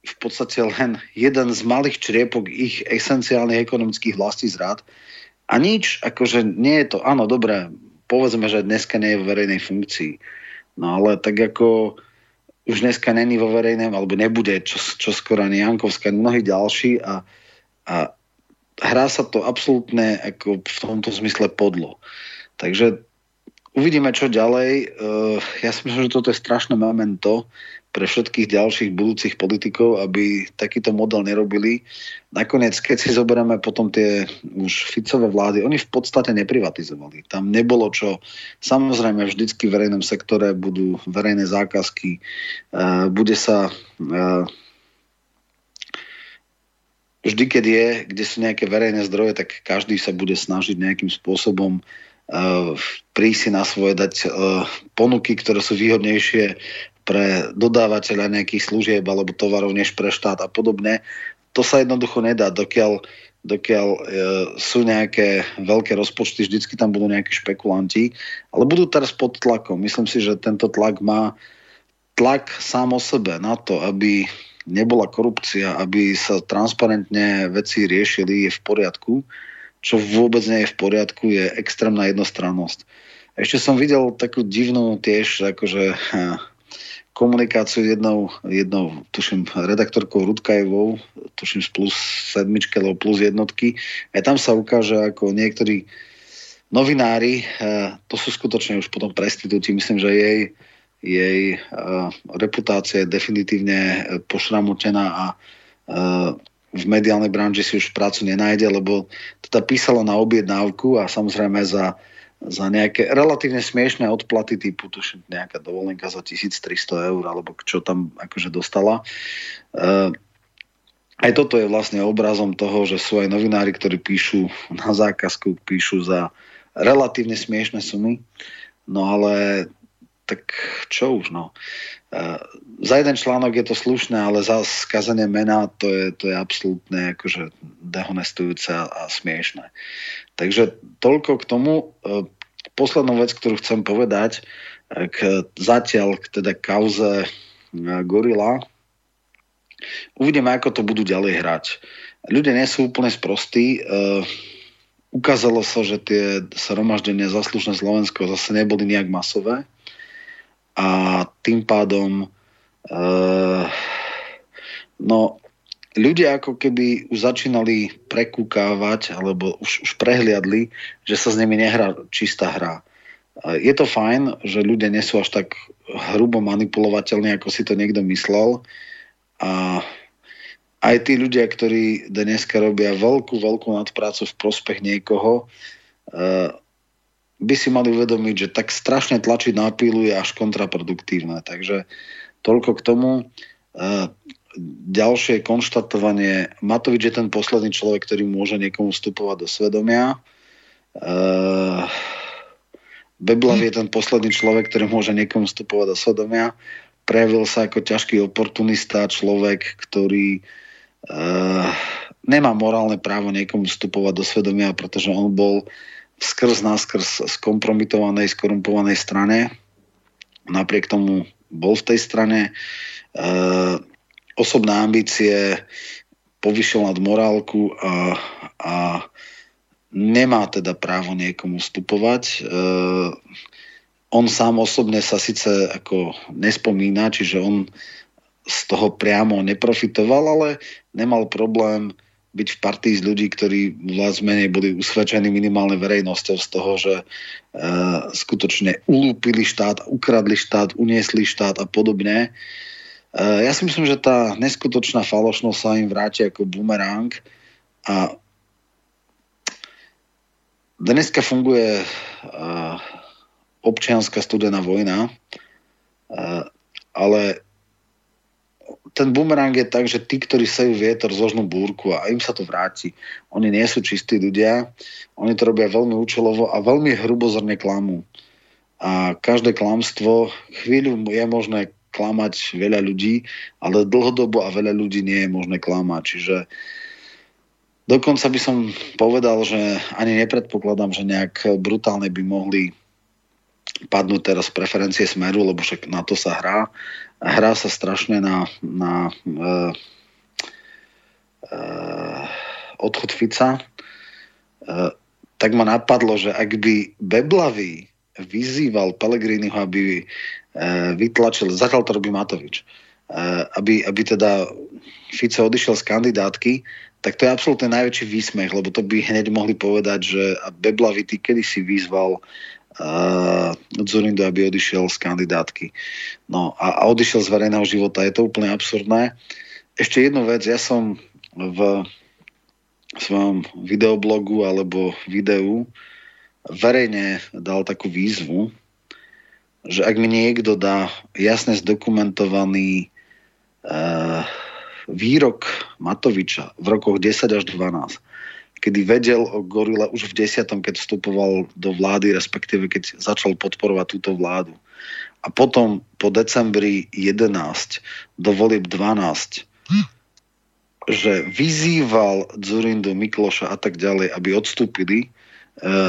v podstate len jeden z malých čriepok ich esenciálnych ekonomických vlastí zrad. A nič, akože nie je to, áno, dobré, povedzme, že dneska nie je v verejnej funkcii. No ale tak ako už dneska není vo verejnom, alebo nebude, čo, čo skoro ani Jankovská, ani mnohí ďalší a, a hrá sa to absolútne ako v tomto zmysle podlo. Takže uvidíme, čo ďalej. Uh, ja si myslím, že toto je strašné memento, pre všetkých ďalších budúcich politikov, aby takýto model nerobili. Nakoniec, keď si zoberieme potom tie už Ficové vlády, oni v podstate neprivatizovali. Tam nebolo čo. Samozrejme, vždycky v verejnom sektore budú verejné zákazky, e, bude sa e, vždy, keď je, kde sú nejaké verejné zdroje, tak každý sa bude snažiť nejakým spôsobom uh, prísť si na svoje dať ponuky, ktoré sú výhodnejšie pre dodávateľa nejakých služieb alebo tovarov než pre štát a podobne. To sa jednoducho nedá, dokiaľ, dokiaľ e, sú nejaké veľké rozpočty, vždycky tam budú nejakí špekulanti, ale budú teraz pod tlakom. Myslím si, že tento tlak má tlak sám o sebe na to, aby nebola korupcia, aby sa transparentne veci riešili, je v poriadku. Čo vôbec nie je v poriadku, je extrémna jednostrannosť. Ešte som videl takú divnú tiež, akože komunikáciu jednou, jednou tuším, redaktorkou Rudkajevou, tuším z plus sedmičky alebo plus jednotky. Aj tam sa ukáže, ako niektorí novinári, eh, to sú skutočne už potom prestitúti, myslím, že jej, jej uh, reputácia je definitívne eh, pošramotená a v mediálnej branži si už prácu nenájde, lebo teda písala na objednávku a samozrejme za za nejaké relatívne smiešné odplaty typu tuším nejaká dovolenka za 1300 eur alebo čo tam akože dostala. Uh, aj toto je vlastne obrazom toho, že sú aj novinári, ktorí píšu na zákazku, píšu za relatívne smiešné sumy, no ale tak čo už no. Uh, za jeden článok je to slušné, ale za skazenie mena to je, to je absolútne akože dehonestujúce a smiešné. Takže toľko k tomu. E, poslednú vec, ktorú chcem povedať, e, k, zatiaľ k teda kauze e, Gorila. Uvidíme, ako to budú ďalej hrať. Ľudia nie sú úplne sprostí. Ukázalo sa, že tie zhromaždenia zaslušné Slovensko zase neboli nejak masové a tým pádom no ľudia ako keby už začínali prekúkávať alebo už, už prehliadli, že sa s nimi nehrá čistá hra. Je to fajn, že ľudia nie sú až tak hrubo manipulovateľní, ako si to niekto myslel. A aj tí ľudia, ktorí dneska robia veľkú, veľkú nadprácu v prospech niekoho, eh, by si mali uvedomiť, že tak strašne tlačiť na pílu je až kontraproduktívne. Takže toľko k tomu. Ďalšie konštatovanie. Matovič je ten posledný človek, ktorý môže niekomu vstupovať do svedomia. Uh, Beblav je ten posledný človek, ktorý môže niekomu vstupovať do svedomia. Prejavil sa ako ťažký oportunista, človek, ktorý uh, nemá morálne právo niekomu vstupovať do svedomia, pretože on bol skrz naskrz skompromitovanej, skorumpovanej strane. Napriek tomu bol v tej strane. E, osobné ambície povyšil nad morálku a, a nemá teda právo niekomu vstupovať. E, on sám osobne sa síce ako nespomína, čiže on z toho priamo neprofitoval, ale nemal problém byť v partii z ľudí, ktorí viac menej boli usvedčení minimálne verejnosťou z toho, že e, skutočne ulúpili štát, ukradli štát, uniesli štát a podobne. E, ja si myslím, že tá neskutočná falošnosť sa im vráti ako bumerang a dneska funguje e, občianská studená vojna, e, ale ten bumerang je tak, že tí, ktorí sajú vietor, zožnú búrku a im sa to vráti. Oni nie sú čistí ľudia, oni to robia veľmi účelovo a veľmi hrubozorne klamú. A každé klamstvo, chvíľu je možné klamať veľa ľudí, ale dlhodobo a veľa ľudí nie je možné klamať. Čiže dokonca by som povedal, že ani nepredpokladám, že nejak brutálne by mohli padnúť teraz preferencie smeru, lebo však na to sa hrá. Hrá sa strašne na, na uh, uh, odchod Fica. Uh, tak ma napadlo, že ak by Beblavý vyzýval Pelegriniho, aby vytlačil, zatiaľ to robí Matovič, uh, aby, aby teda Fico odišiel z kandidátky, tak to je absolútne najväčší výsmech, lebo to by hneď mohli povedať, že Beblavý ty kedy si vyzval uh, Zurindu, aby odišiel z kandidátky. No a, a odišiel z verejného života. Je to úplne absurdné. Ešte jednu vec, ja som v svojom videoblogu alebo videu verejne dal takú výzvu, že ak mi niekto dá jasne zdokumentovaný uh, výrok Matoviča v rokoch 10 až 12, kedy vedel o Gorile už v desiatom, keď vstupoval do vlády, respektíve keď začal podporovať túto vládu. A potom po decembri 11 do volieb 12 hm. že vyzýval Zurindu, Mikloša a tak ďalej, aby odstúpili e,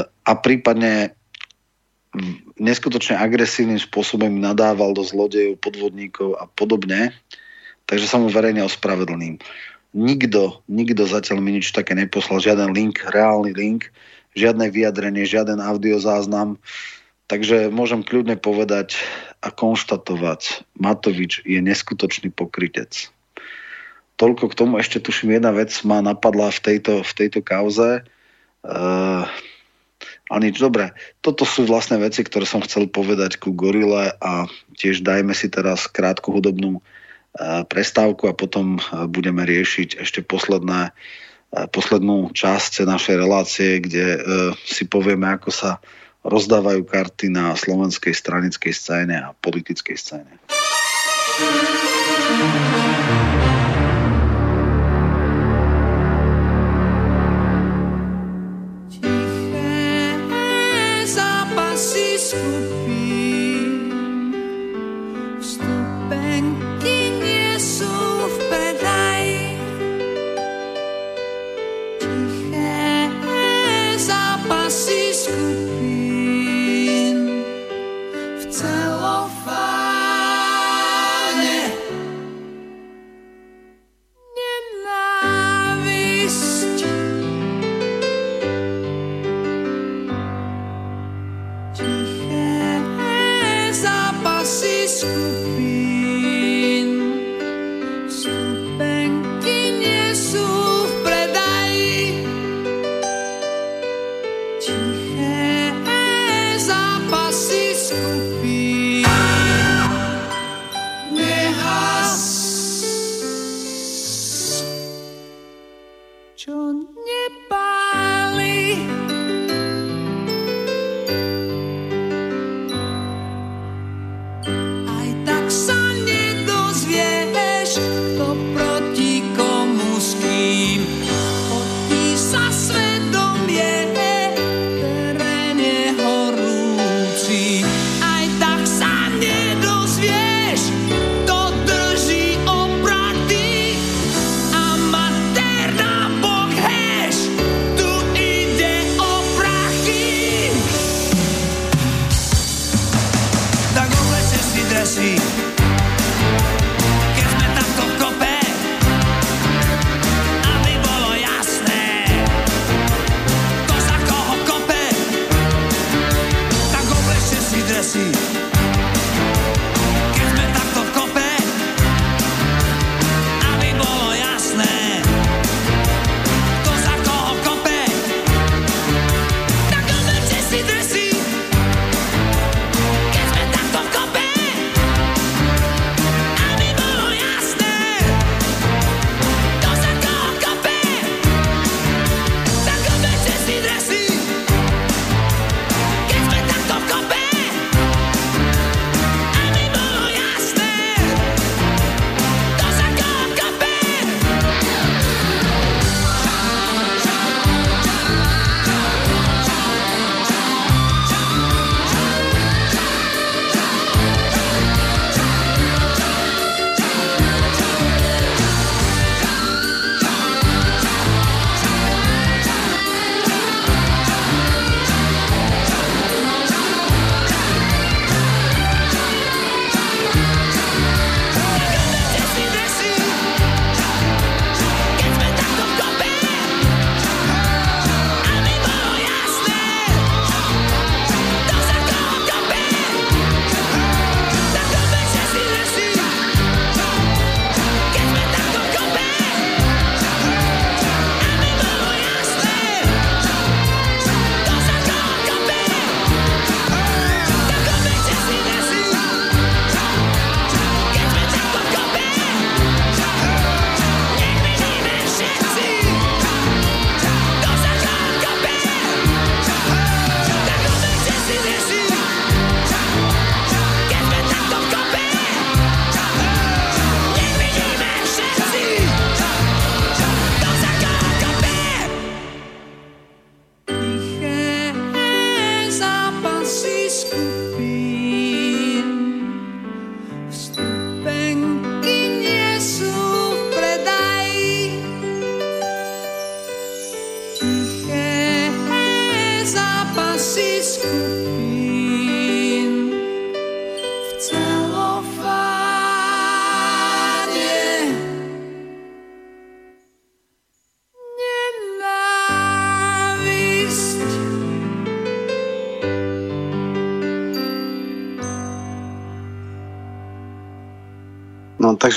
a prípadne neskutočne agresívnym spôsobom nadával do zlodejov, podvodníkov a podobne. Takže sa mu verejne ospravedlním. Nikto, nikto zatiaľ mi nič také neposlal, žiaden link, reálny link, žiadne vyjadrenie, žiaden audiozáznam. Takže môžem kľudne povedať a konštatovať, Matovič je neskutočný pokrytec. Toľko k tomu, ešte tuším, jedna vec ma napadla v tejto, v tejto kauze. Uh, ale nič, dobre. Toto sú vlastné veci, ktoré som chcel povedať ku Gorile a tiež dajme si teraz krátku hudobnú prestávku a potom budeme riešiť ešte posledné, poslednú časť našej relácie, kde e, si povieme, ako sa rozdávajú karty na slovenskej stranickej scéne a politickej scéne. No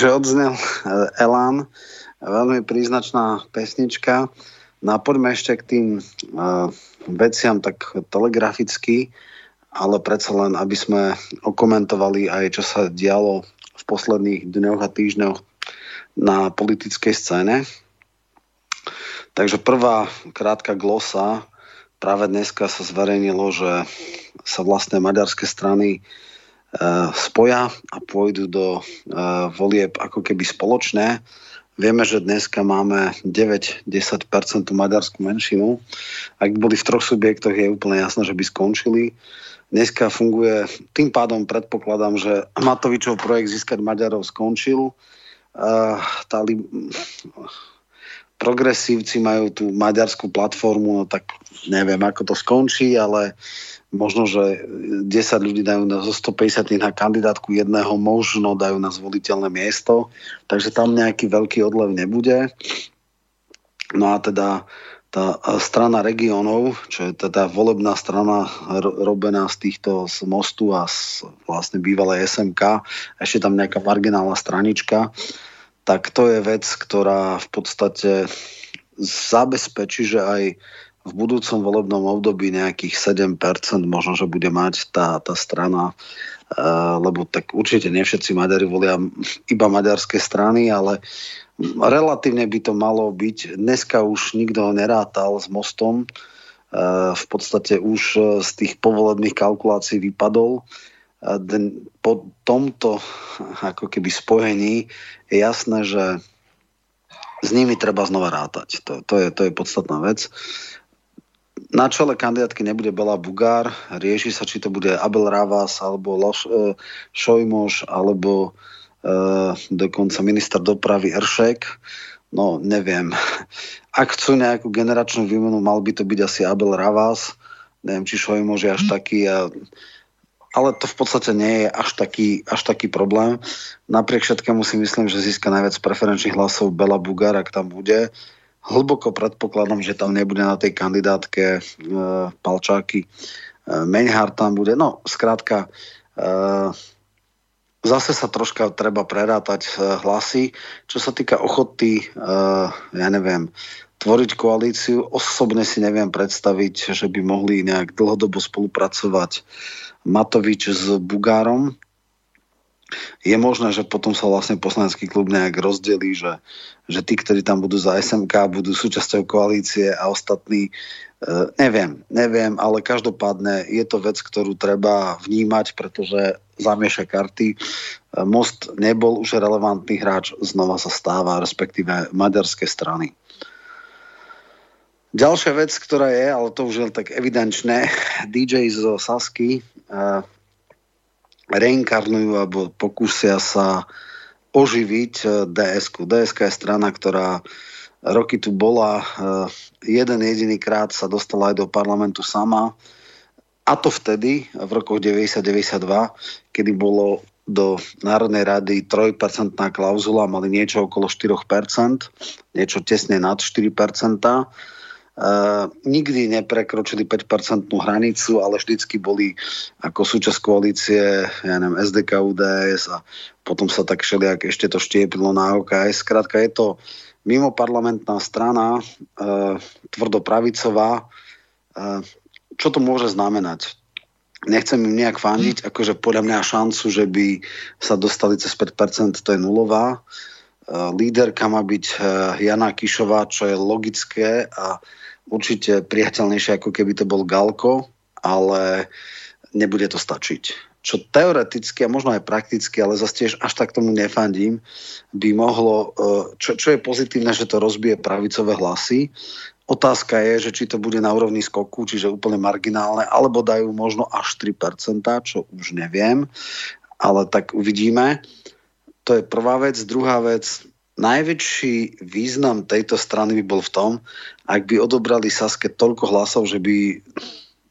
takže odznel Elán, veľmi príznačná pesnička. No a poďme ešte k tým uh, veciam tak telegraficky, ale predsa len, aby sme okomentovali aj, čo sa dialo v posledných dňoch a týždňoch na politickej scéne. Takže prvá krátka glosa, práve dneska sa zverejnilo, že sa vlastne maďarské strany e, spoja a pôjdu do e, volieb ako keby spoločné. Vieme, že dneska máme 9-10% maďarskú menšinu. Ak boli v troch subjektoch, je úplne jasné, že by skončili. Dneska funguje, tým pádom predpokladám, že Matovičov projekt získať Maďarov skončil. Uh, tá li- progresívci majú tú maďarskú platformu, no tak neviem, ako to skončí, ale možno, že 10 ľudí dajú na, zo 150 na kandidátku jedného, možno dajú na zvoliteľné miesto, takže tam nejaký veľký odlev nebude. No a teda tá strana regionov, čo je teda volebná strana robená z týchto z mostu a z vlastne bývalej SMK, ešte tam nejaká marginálna stranička, tak to je vec, ktorá v podstate zabezpečí, že aj v budúcom volebnom období nejakých 7% možno, že bude mať tá, tá strana, uh, lebo tak určite nie všetci Maďari volia iba maďarské strany, ale relatívne by to malo byť. Dneska už nikto nerátal s mostom, uh, v podstate už z tých povolebných kalkulácií vypadol. Po tomto ako keby spojení je jasné, že s nimi treba znova rátať. To, to, je, to je podstatná vec. Na čele kandidátky nebude Bela Bugár. Rieši sa, či to bude Abel Ravas, alebo Loš, e, Šojmoš, alebo e, dokonca minister dopravy Eršek. No, neviem. Ak chcú nejakú generačnú výmenu, mal by to byť asi Abel Ravas. Neviem, či Šojmoš je až mhm. taký. A ale to v podstate nie je až taký, až taký problém. Napriek všetkému si myslím, že získa najviac preferenčných hlasov Bela Bugár, ak tam bude. Hlboko predpokladám, že tam nebude na tej kandidátke e, Palčáky. E, Menhard tam bude. No, skrátka, e, zase sa troška treba prerátať e, hlasy. Čo sa týka ochoty, e, ja neviem, tvoriť koalíciu, osobne si neviem predstaviť, že by mohli nejak dlhodobo spolupracovať Matovič s Bugárom. Je možné, že potom sa vlastne poslanecký klub nejak rozdelí, že, že tí, ktorí tam budú za SMK, budú súčasťou koalície a ostatní, e, neviem, neviem, ale každopádne je to vec, ktorú treba vnímať, pretože zamieša karty. E, Most nebol už relevantný hráč, znova sa stáva, respektíve maďarské strany. Ďalšia vec, ktorá je, ale to už je tak evidenčné, DJ zo Sasky uh, reinkarnujú alebo pokúsia sa oživiť e, DSK. DSK je strana, ktorá roky tu bola, uh, jeden jediný krát sa dostala aj do parlamentu sama. A to vtedy, v rokoch 90-92, kedy bolo do Národnej rady 3% klauzula, mali niečo okolo 4%, niečo tesne nad 4%. Uh, nikdy neprekročili 5% hranicu, ale vždycky boli ako súčasť koalície, ja neviem, SDK, UDS a potom sa tak všelijak ešte to štiepilo na OKS. Skrátka je to mimo parlamentná strana, uh, tvrdopravicová. Uh, čo to môže znamenať? Nechcem im nejak fandiť, akože podľa mňa šancu, že by sa dostali cez 5%, to je nulová. Líderka má byť Jana Kišová, čo je logické a určite priateľnejšie, ako keby to bol Galko, ale nebude to stačiť. Čo teoreticky a možno aj prakticky, ale zase tiež až tak tomu nefandím, by mohlo, e, čo, čo je pozitívne, že to rozbije pravicové hlasy. Otázka je, že či to bude na úrovni skoku, čiže úplne marginálne, alebo dajú možno až 3%, čo už neviem, ale tak uvidíme. To je prvá vec. Druhá vec, najväčší význam tejto strany by bol v tom, ak by odobrali Saske toľko hlasov, že by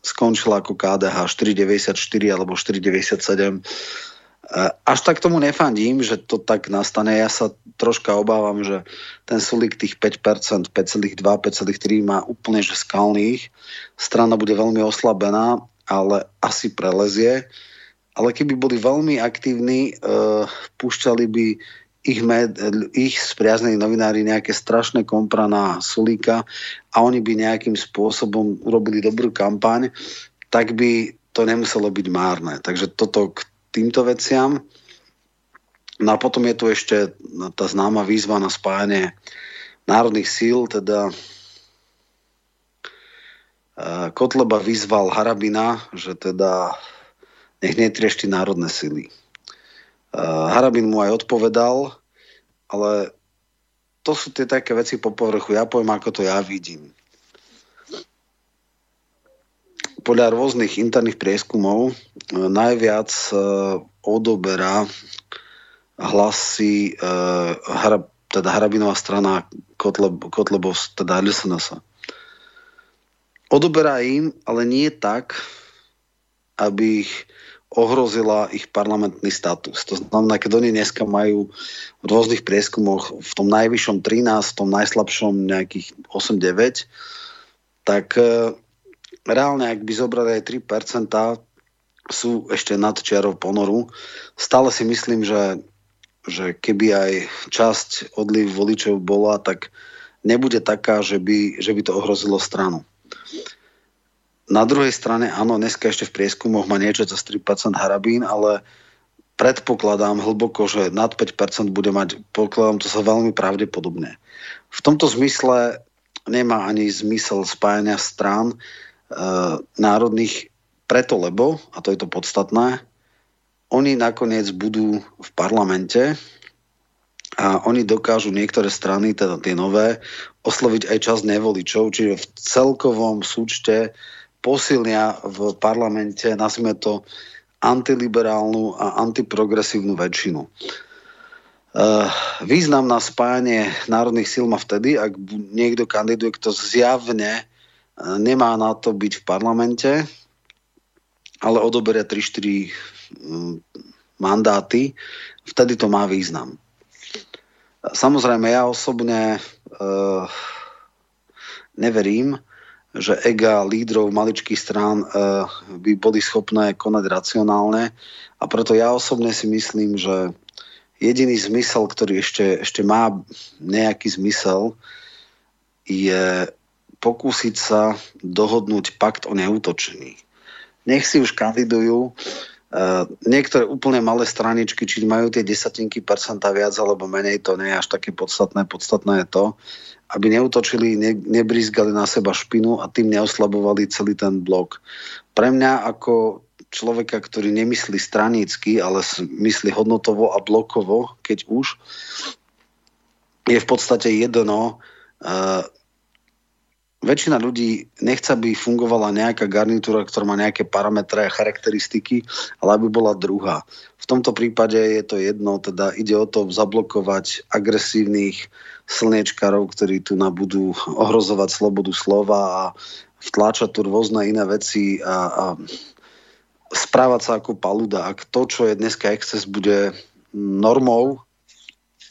skončila ako KDH 4,94 alebo 4,97. Až tak tomu nefandím, že to tak nastane. Ja sa troška obávam, že ten Sulik tých 5%, 5,2, 5,3 má úplne že skalných. Strana bude veľmi oslabená, ale asi prelezie. Ale keby boli veľmi aktívni, uh, púšťali by ich, med, ich spriaznení novinári nejaké strašné kompra na Sulíka a oni by nejakým spôsobom urobili dobrú kampaň, tak by to nemuselo byť márne. Takže toto k týmto veciam. No a potom je tu ešte tá známa výzva na spájanie národných síl, teda e, Kotleba vyzval Harabina, že teda nech netriešti národné sily. Harabin mu aj odpovedal, ale to sú tie také veci po povrchu. Ja poviem, ako to ja vidím. Podľa rôznych interných prieskumov e, najviac e, odoberá hlasy e, teda Harabinová strana Kotleb, Kotlebov, teda LSNS. Odoberá im, ale nie tak, aby ich ohrozila ich parlamentný status. To znamená, keď oni dneska majú v rôznych prieskumoch v tom najvyššom 13, v tom najslabšom nejakých 8-9, tak e, reálne, ak by zobrali aj 3%, sú ešte nad čiarou ponoru. Stále si myslím, že, že keby aj časť odliv voličov bola, tak nebude taká, že by, že by to ohrozilo stranu. Na druhej strane, áno, dneska ešte v prieskumoch má niečo cez 3% harabín, ale predpokladám hlboko, že nad 5% bude mať, pokladám to sa veľmi pravdepodobne. V tomto zmysle nemá ani zmysel spájania strán e, národných preto, lebo, a to je to podstatné, oni nakoniec budú v parlamente a oni dokážu niektoré strany, teda tie nové, osloviť aj čas nevoličov, čiže v celkovom súčte posilnia v parlamente, nazvime to, antiliberálnu a antiprogresívnu väčšinu. Uh, význam na spájanie národných síl má vtedy, ak niekto kandiduje, kto zjavne uh, nemá na to byť v parlamente, ale odoberia 3-4 um, mandáty, vtedy to má význam. Samozrejme, ja osobne uh, neverím, že ega lídrov maličkých strán uh, by boli schopné konať racionálne a preto ja osobne si myslím, že jediný zmysel, ktorý ešte, ešte má nejaký zmysel, je pokúsiť sa dohodnúť pakt o neútočení. Nech si už kandidujú Uh, niektoré úplne malé straničky, či majú tie desatinky percenta viac alebo menej, to nie je až také podstatné. Podstatné je to, aby neutočili, ne, nebrizgali na seba špinu a tým neoslabovali celý ten blok. Pre mňa ako človeka, ktorý nemyslí stranícky, ale myslí hodnotovo a blokovo, keď už, je v podstate jedno. Uh, väčšina ľudí nechce, aby fungovala nejaká garnitúra, ktorá má nejaké parametre a charakteristiky, ale aby bola druhá. V tomto prípade je to jedno, teda ide o to zablokovať agresívnych slniečkarov, ktorí tu budú ohrozovať slobodu slova a vtláčať tu rôzne iné veci a, a správať sa ako paluda. Ak to, čo je dneska exces, bude normou,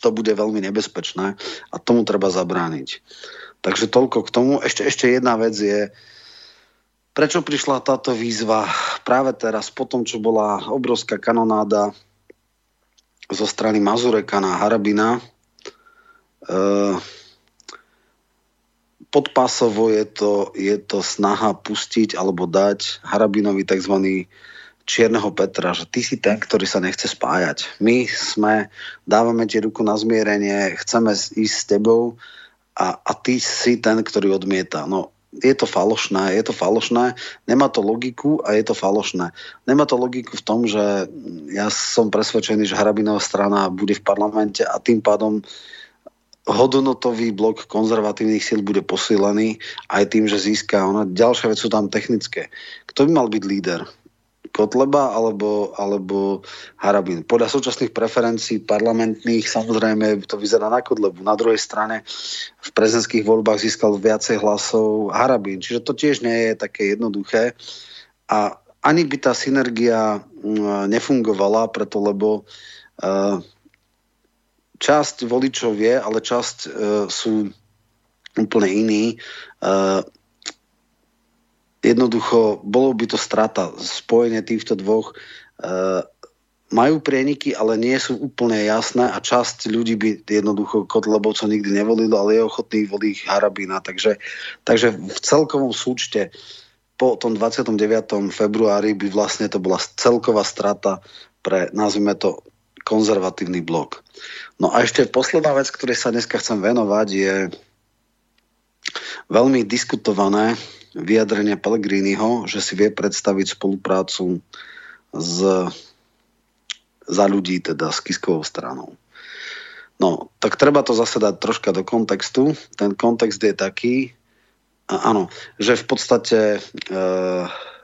to bude veľmi nebezpečné a tomu treba zabrániť. Takže toľko k tomu. Ešte, ešte jedna vec je, prečo prišla táto výzva práve teraz, po tom, čo bola obrovská kanonáda zo strany Mazureka na Harabina, podpasovo je to, je to snaha pustiť alebo dať Harabinovi tzv. čierneho Petra, že ty si ten, ktorý sa nechce spájať. My sme, dávame ti ruku na zmierenie, chceme ísť s tebou a, a ty si ten, ktorý odmieta. No, je to falošné, je to falošné, nemá to logiku a je to falošné. Nemá to logiku v tom, že ja som presvedčený, že Harabinová strana bude v parlamente a tým pádom uh, hodnotový blok konzervatívnych síl bude posílený aj tým, že získa. Ona, ďalšia vec sú tam technické. Kto by mal byť líder? Kotleba alebo, alebo Harabin. Podľa súčasných preferencií parlamentných samozrejme to vyzerá na Kotlebu. Na druhej strane v prezidentských voľbách získal viacej hlasov Harabin. Čiže to tiež nie je také jednoduché. A ani by tá synergia mm, nefungovala, preto lebo uh, časť voličov je, ale časť uh, sú úplne iní. Uh, jednoducho, bolo by to strata. Spojenie týchto dvoch uh, majú prieniky, ale nie sú úplne jasné a časť ľudí by jednoducho Kotlebovcov nikdy nevolilo, ale je ochotný voliť Harabina. Takže, takže v celkovom súčte po tom 29. februári by vlastne to bola celková strata pre, nazvime to, konzervatívny blok. No a ešte posledná vec, ktorej sa dneska chcem venovať, je veľmi diskutované vyjadrenie Pellegriniho, že si vie predstaviť spoluprácu s za ľudí, teda s Kiskovou stranou. No, tak treba to zase dať troška do kontextu. Ten kontext je taký, áno, že v podstate e,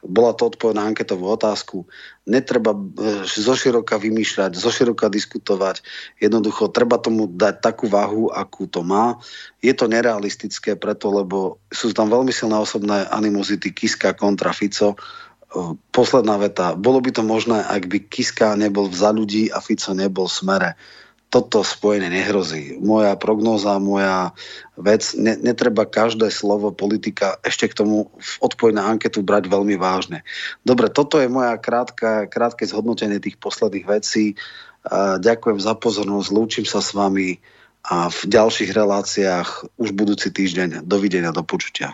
bola to odpoveď na anketovú otázku. Netreba e, zoširoka vymýšľať, zoširoka diskutovať. Jednoducho, treba tomu dať takú váhu, akú to má. Je to nerealistické preto, lebo sú tam veľmi silné osobné animozity Kiska kontra Fico posledná veta. Bolo by to možné, ak by Kiska nebol v za ľudí a Fico nebol v smere. Toto spojenie nehrozí. Moja prognóza, moja vec, ne, netreba každé slovo politika ešte k tomu v odpoveď na anketu brať veľmi vážne. Dobre, toto je moja krátka, krátke zhodnotenie tých posledných vecí. Ďakujem za pozornosť, lúčim sa s vami a v ďalších reláciách už budúci týždeň. Dovidenia, do počutia.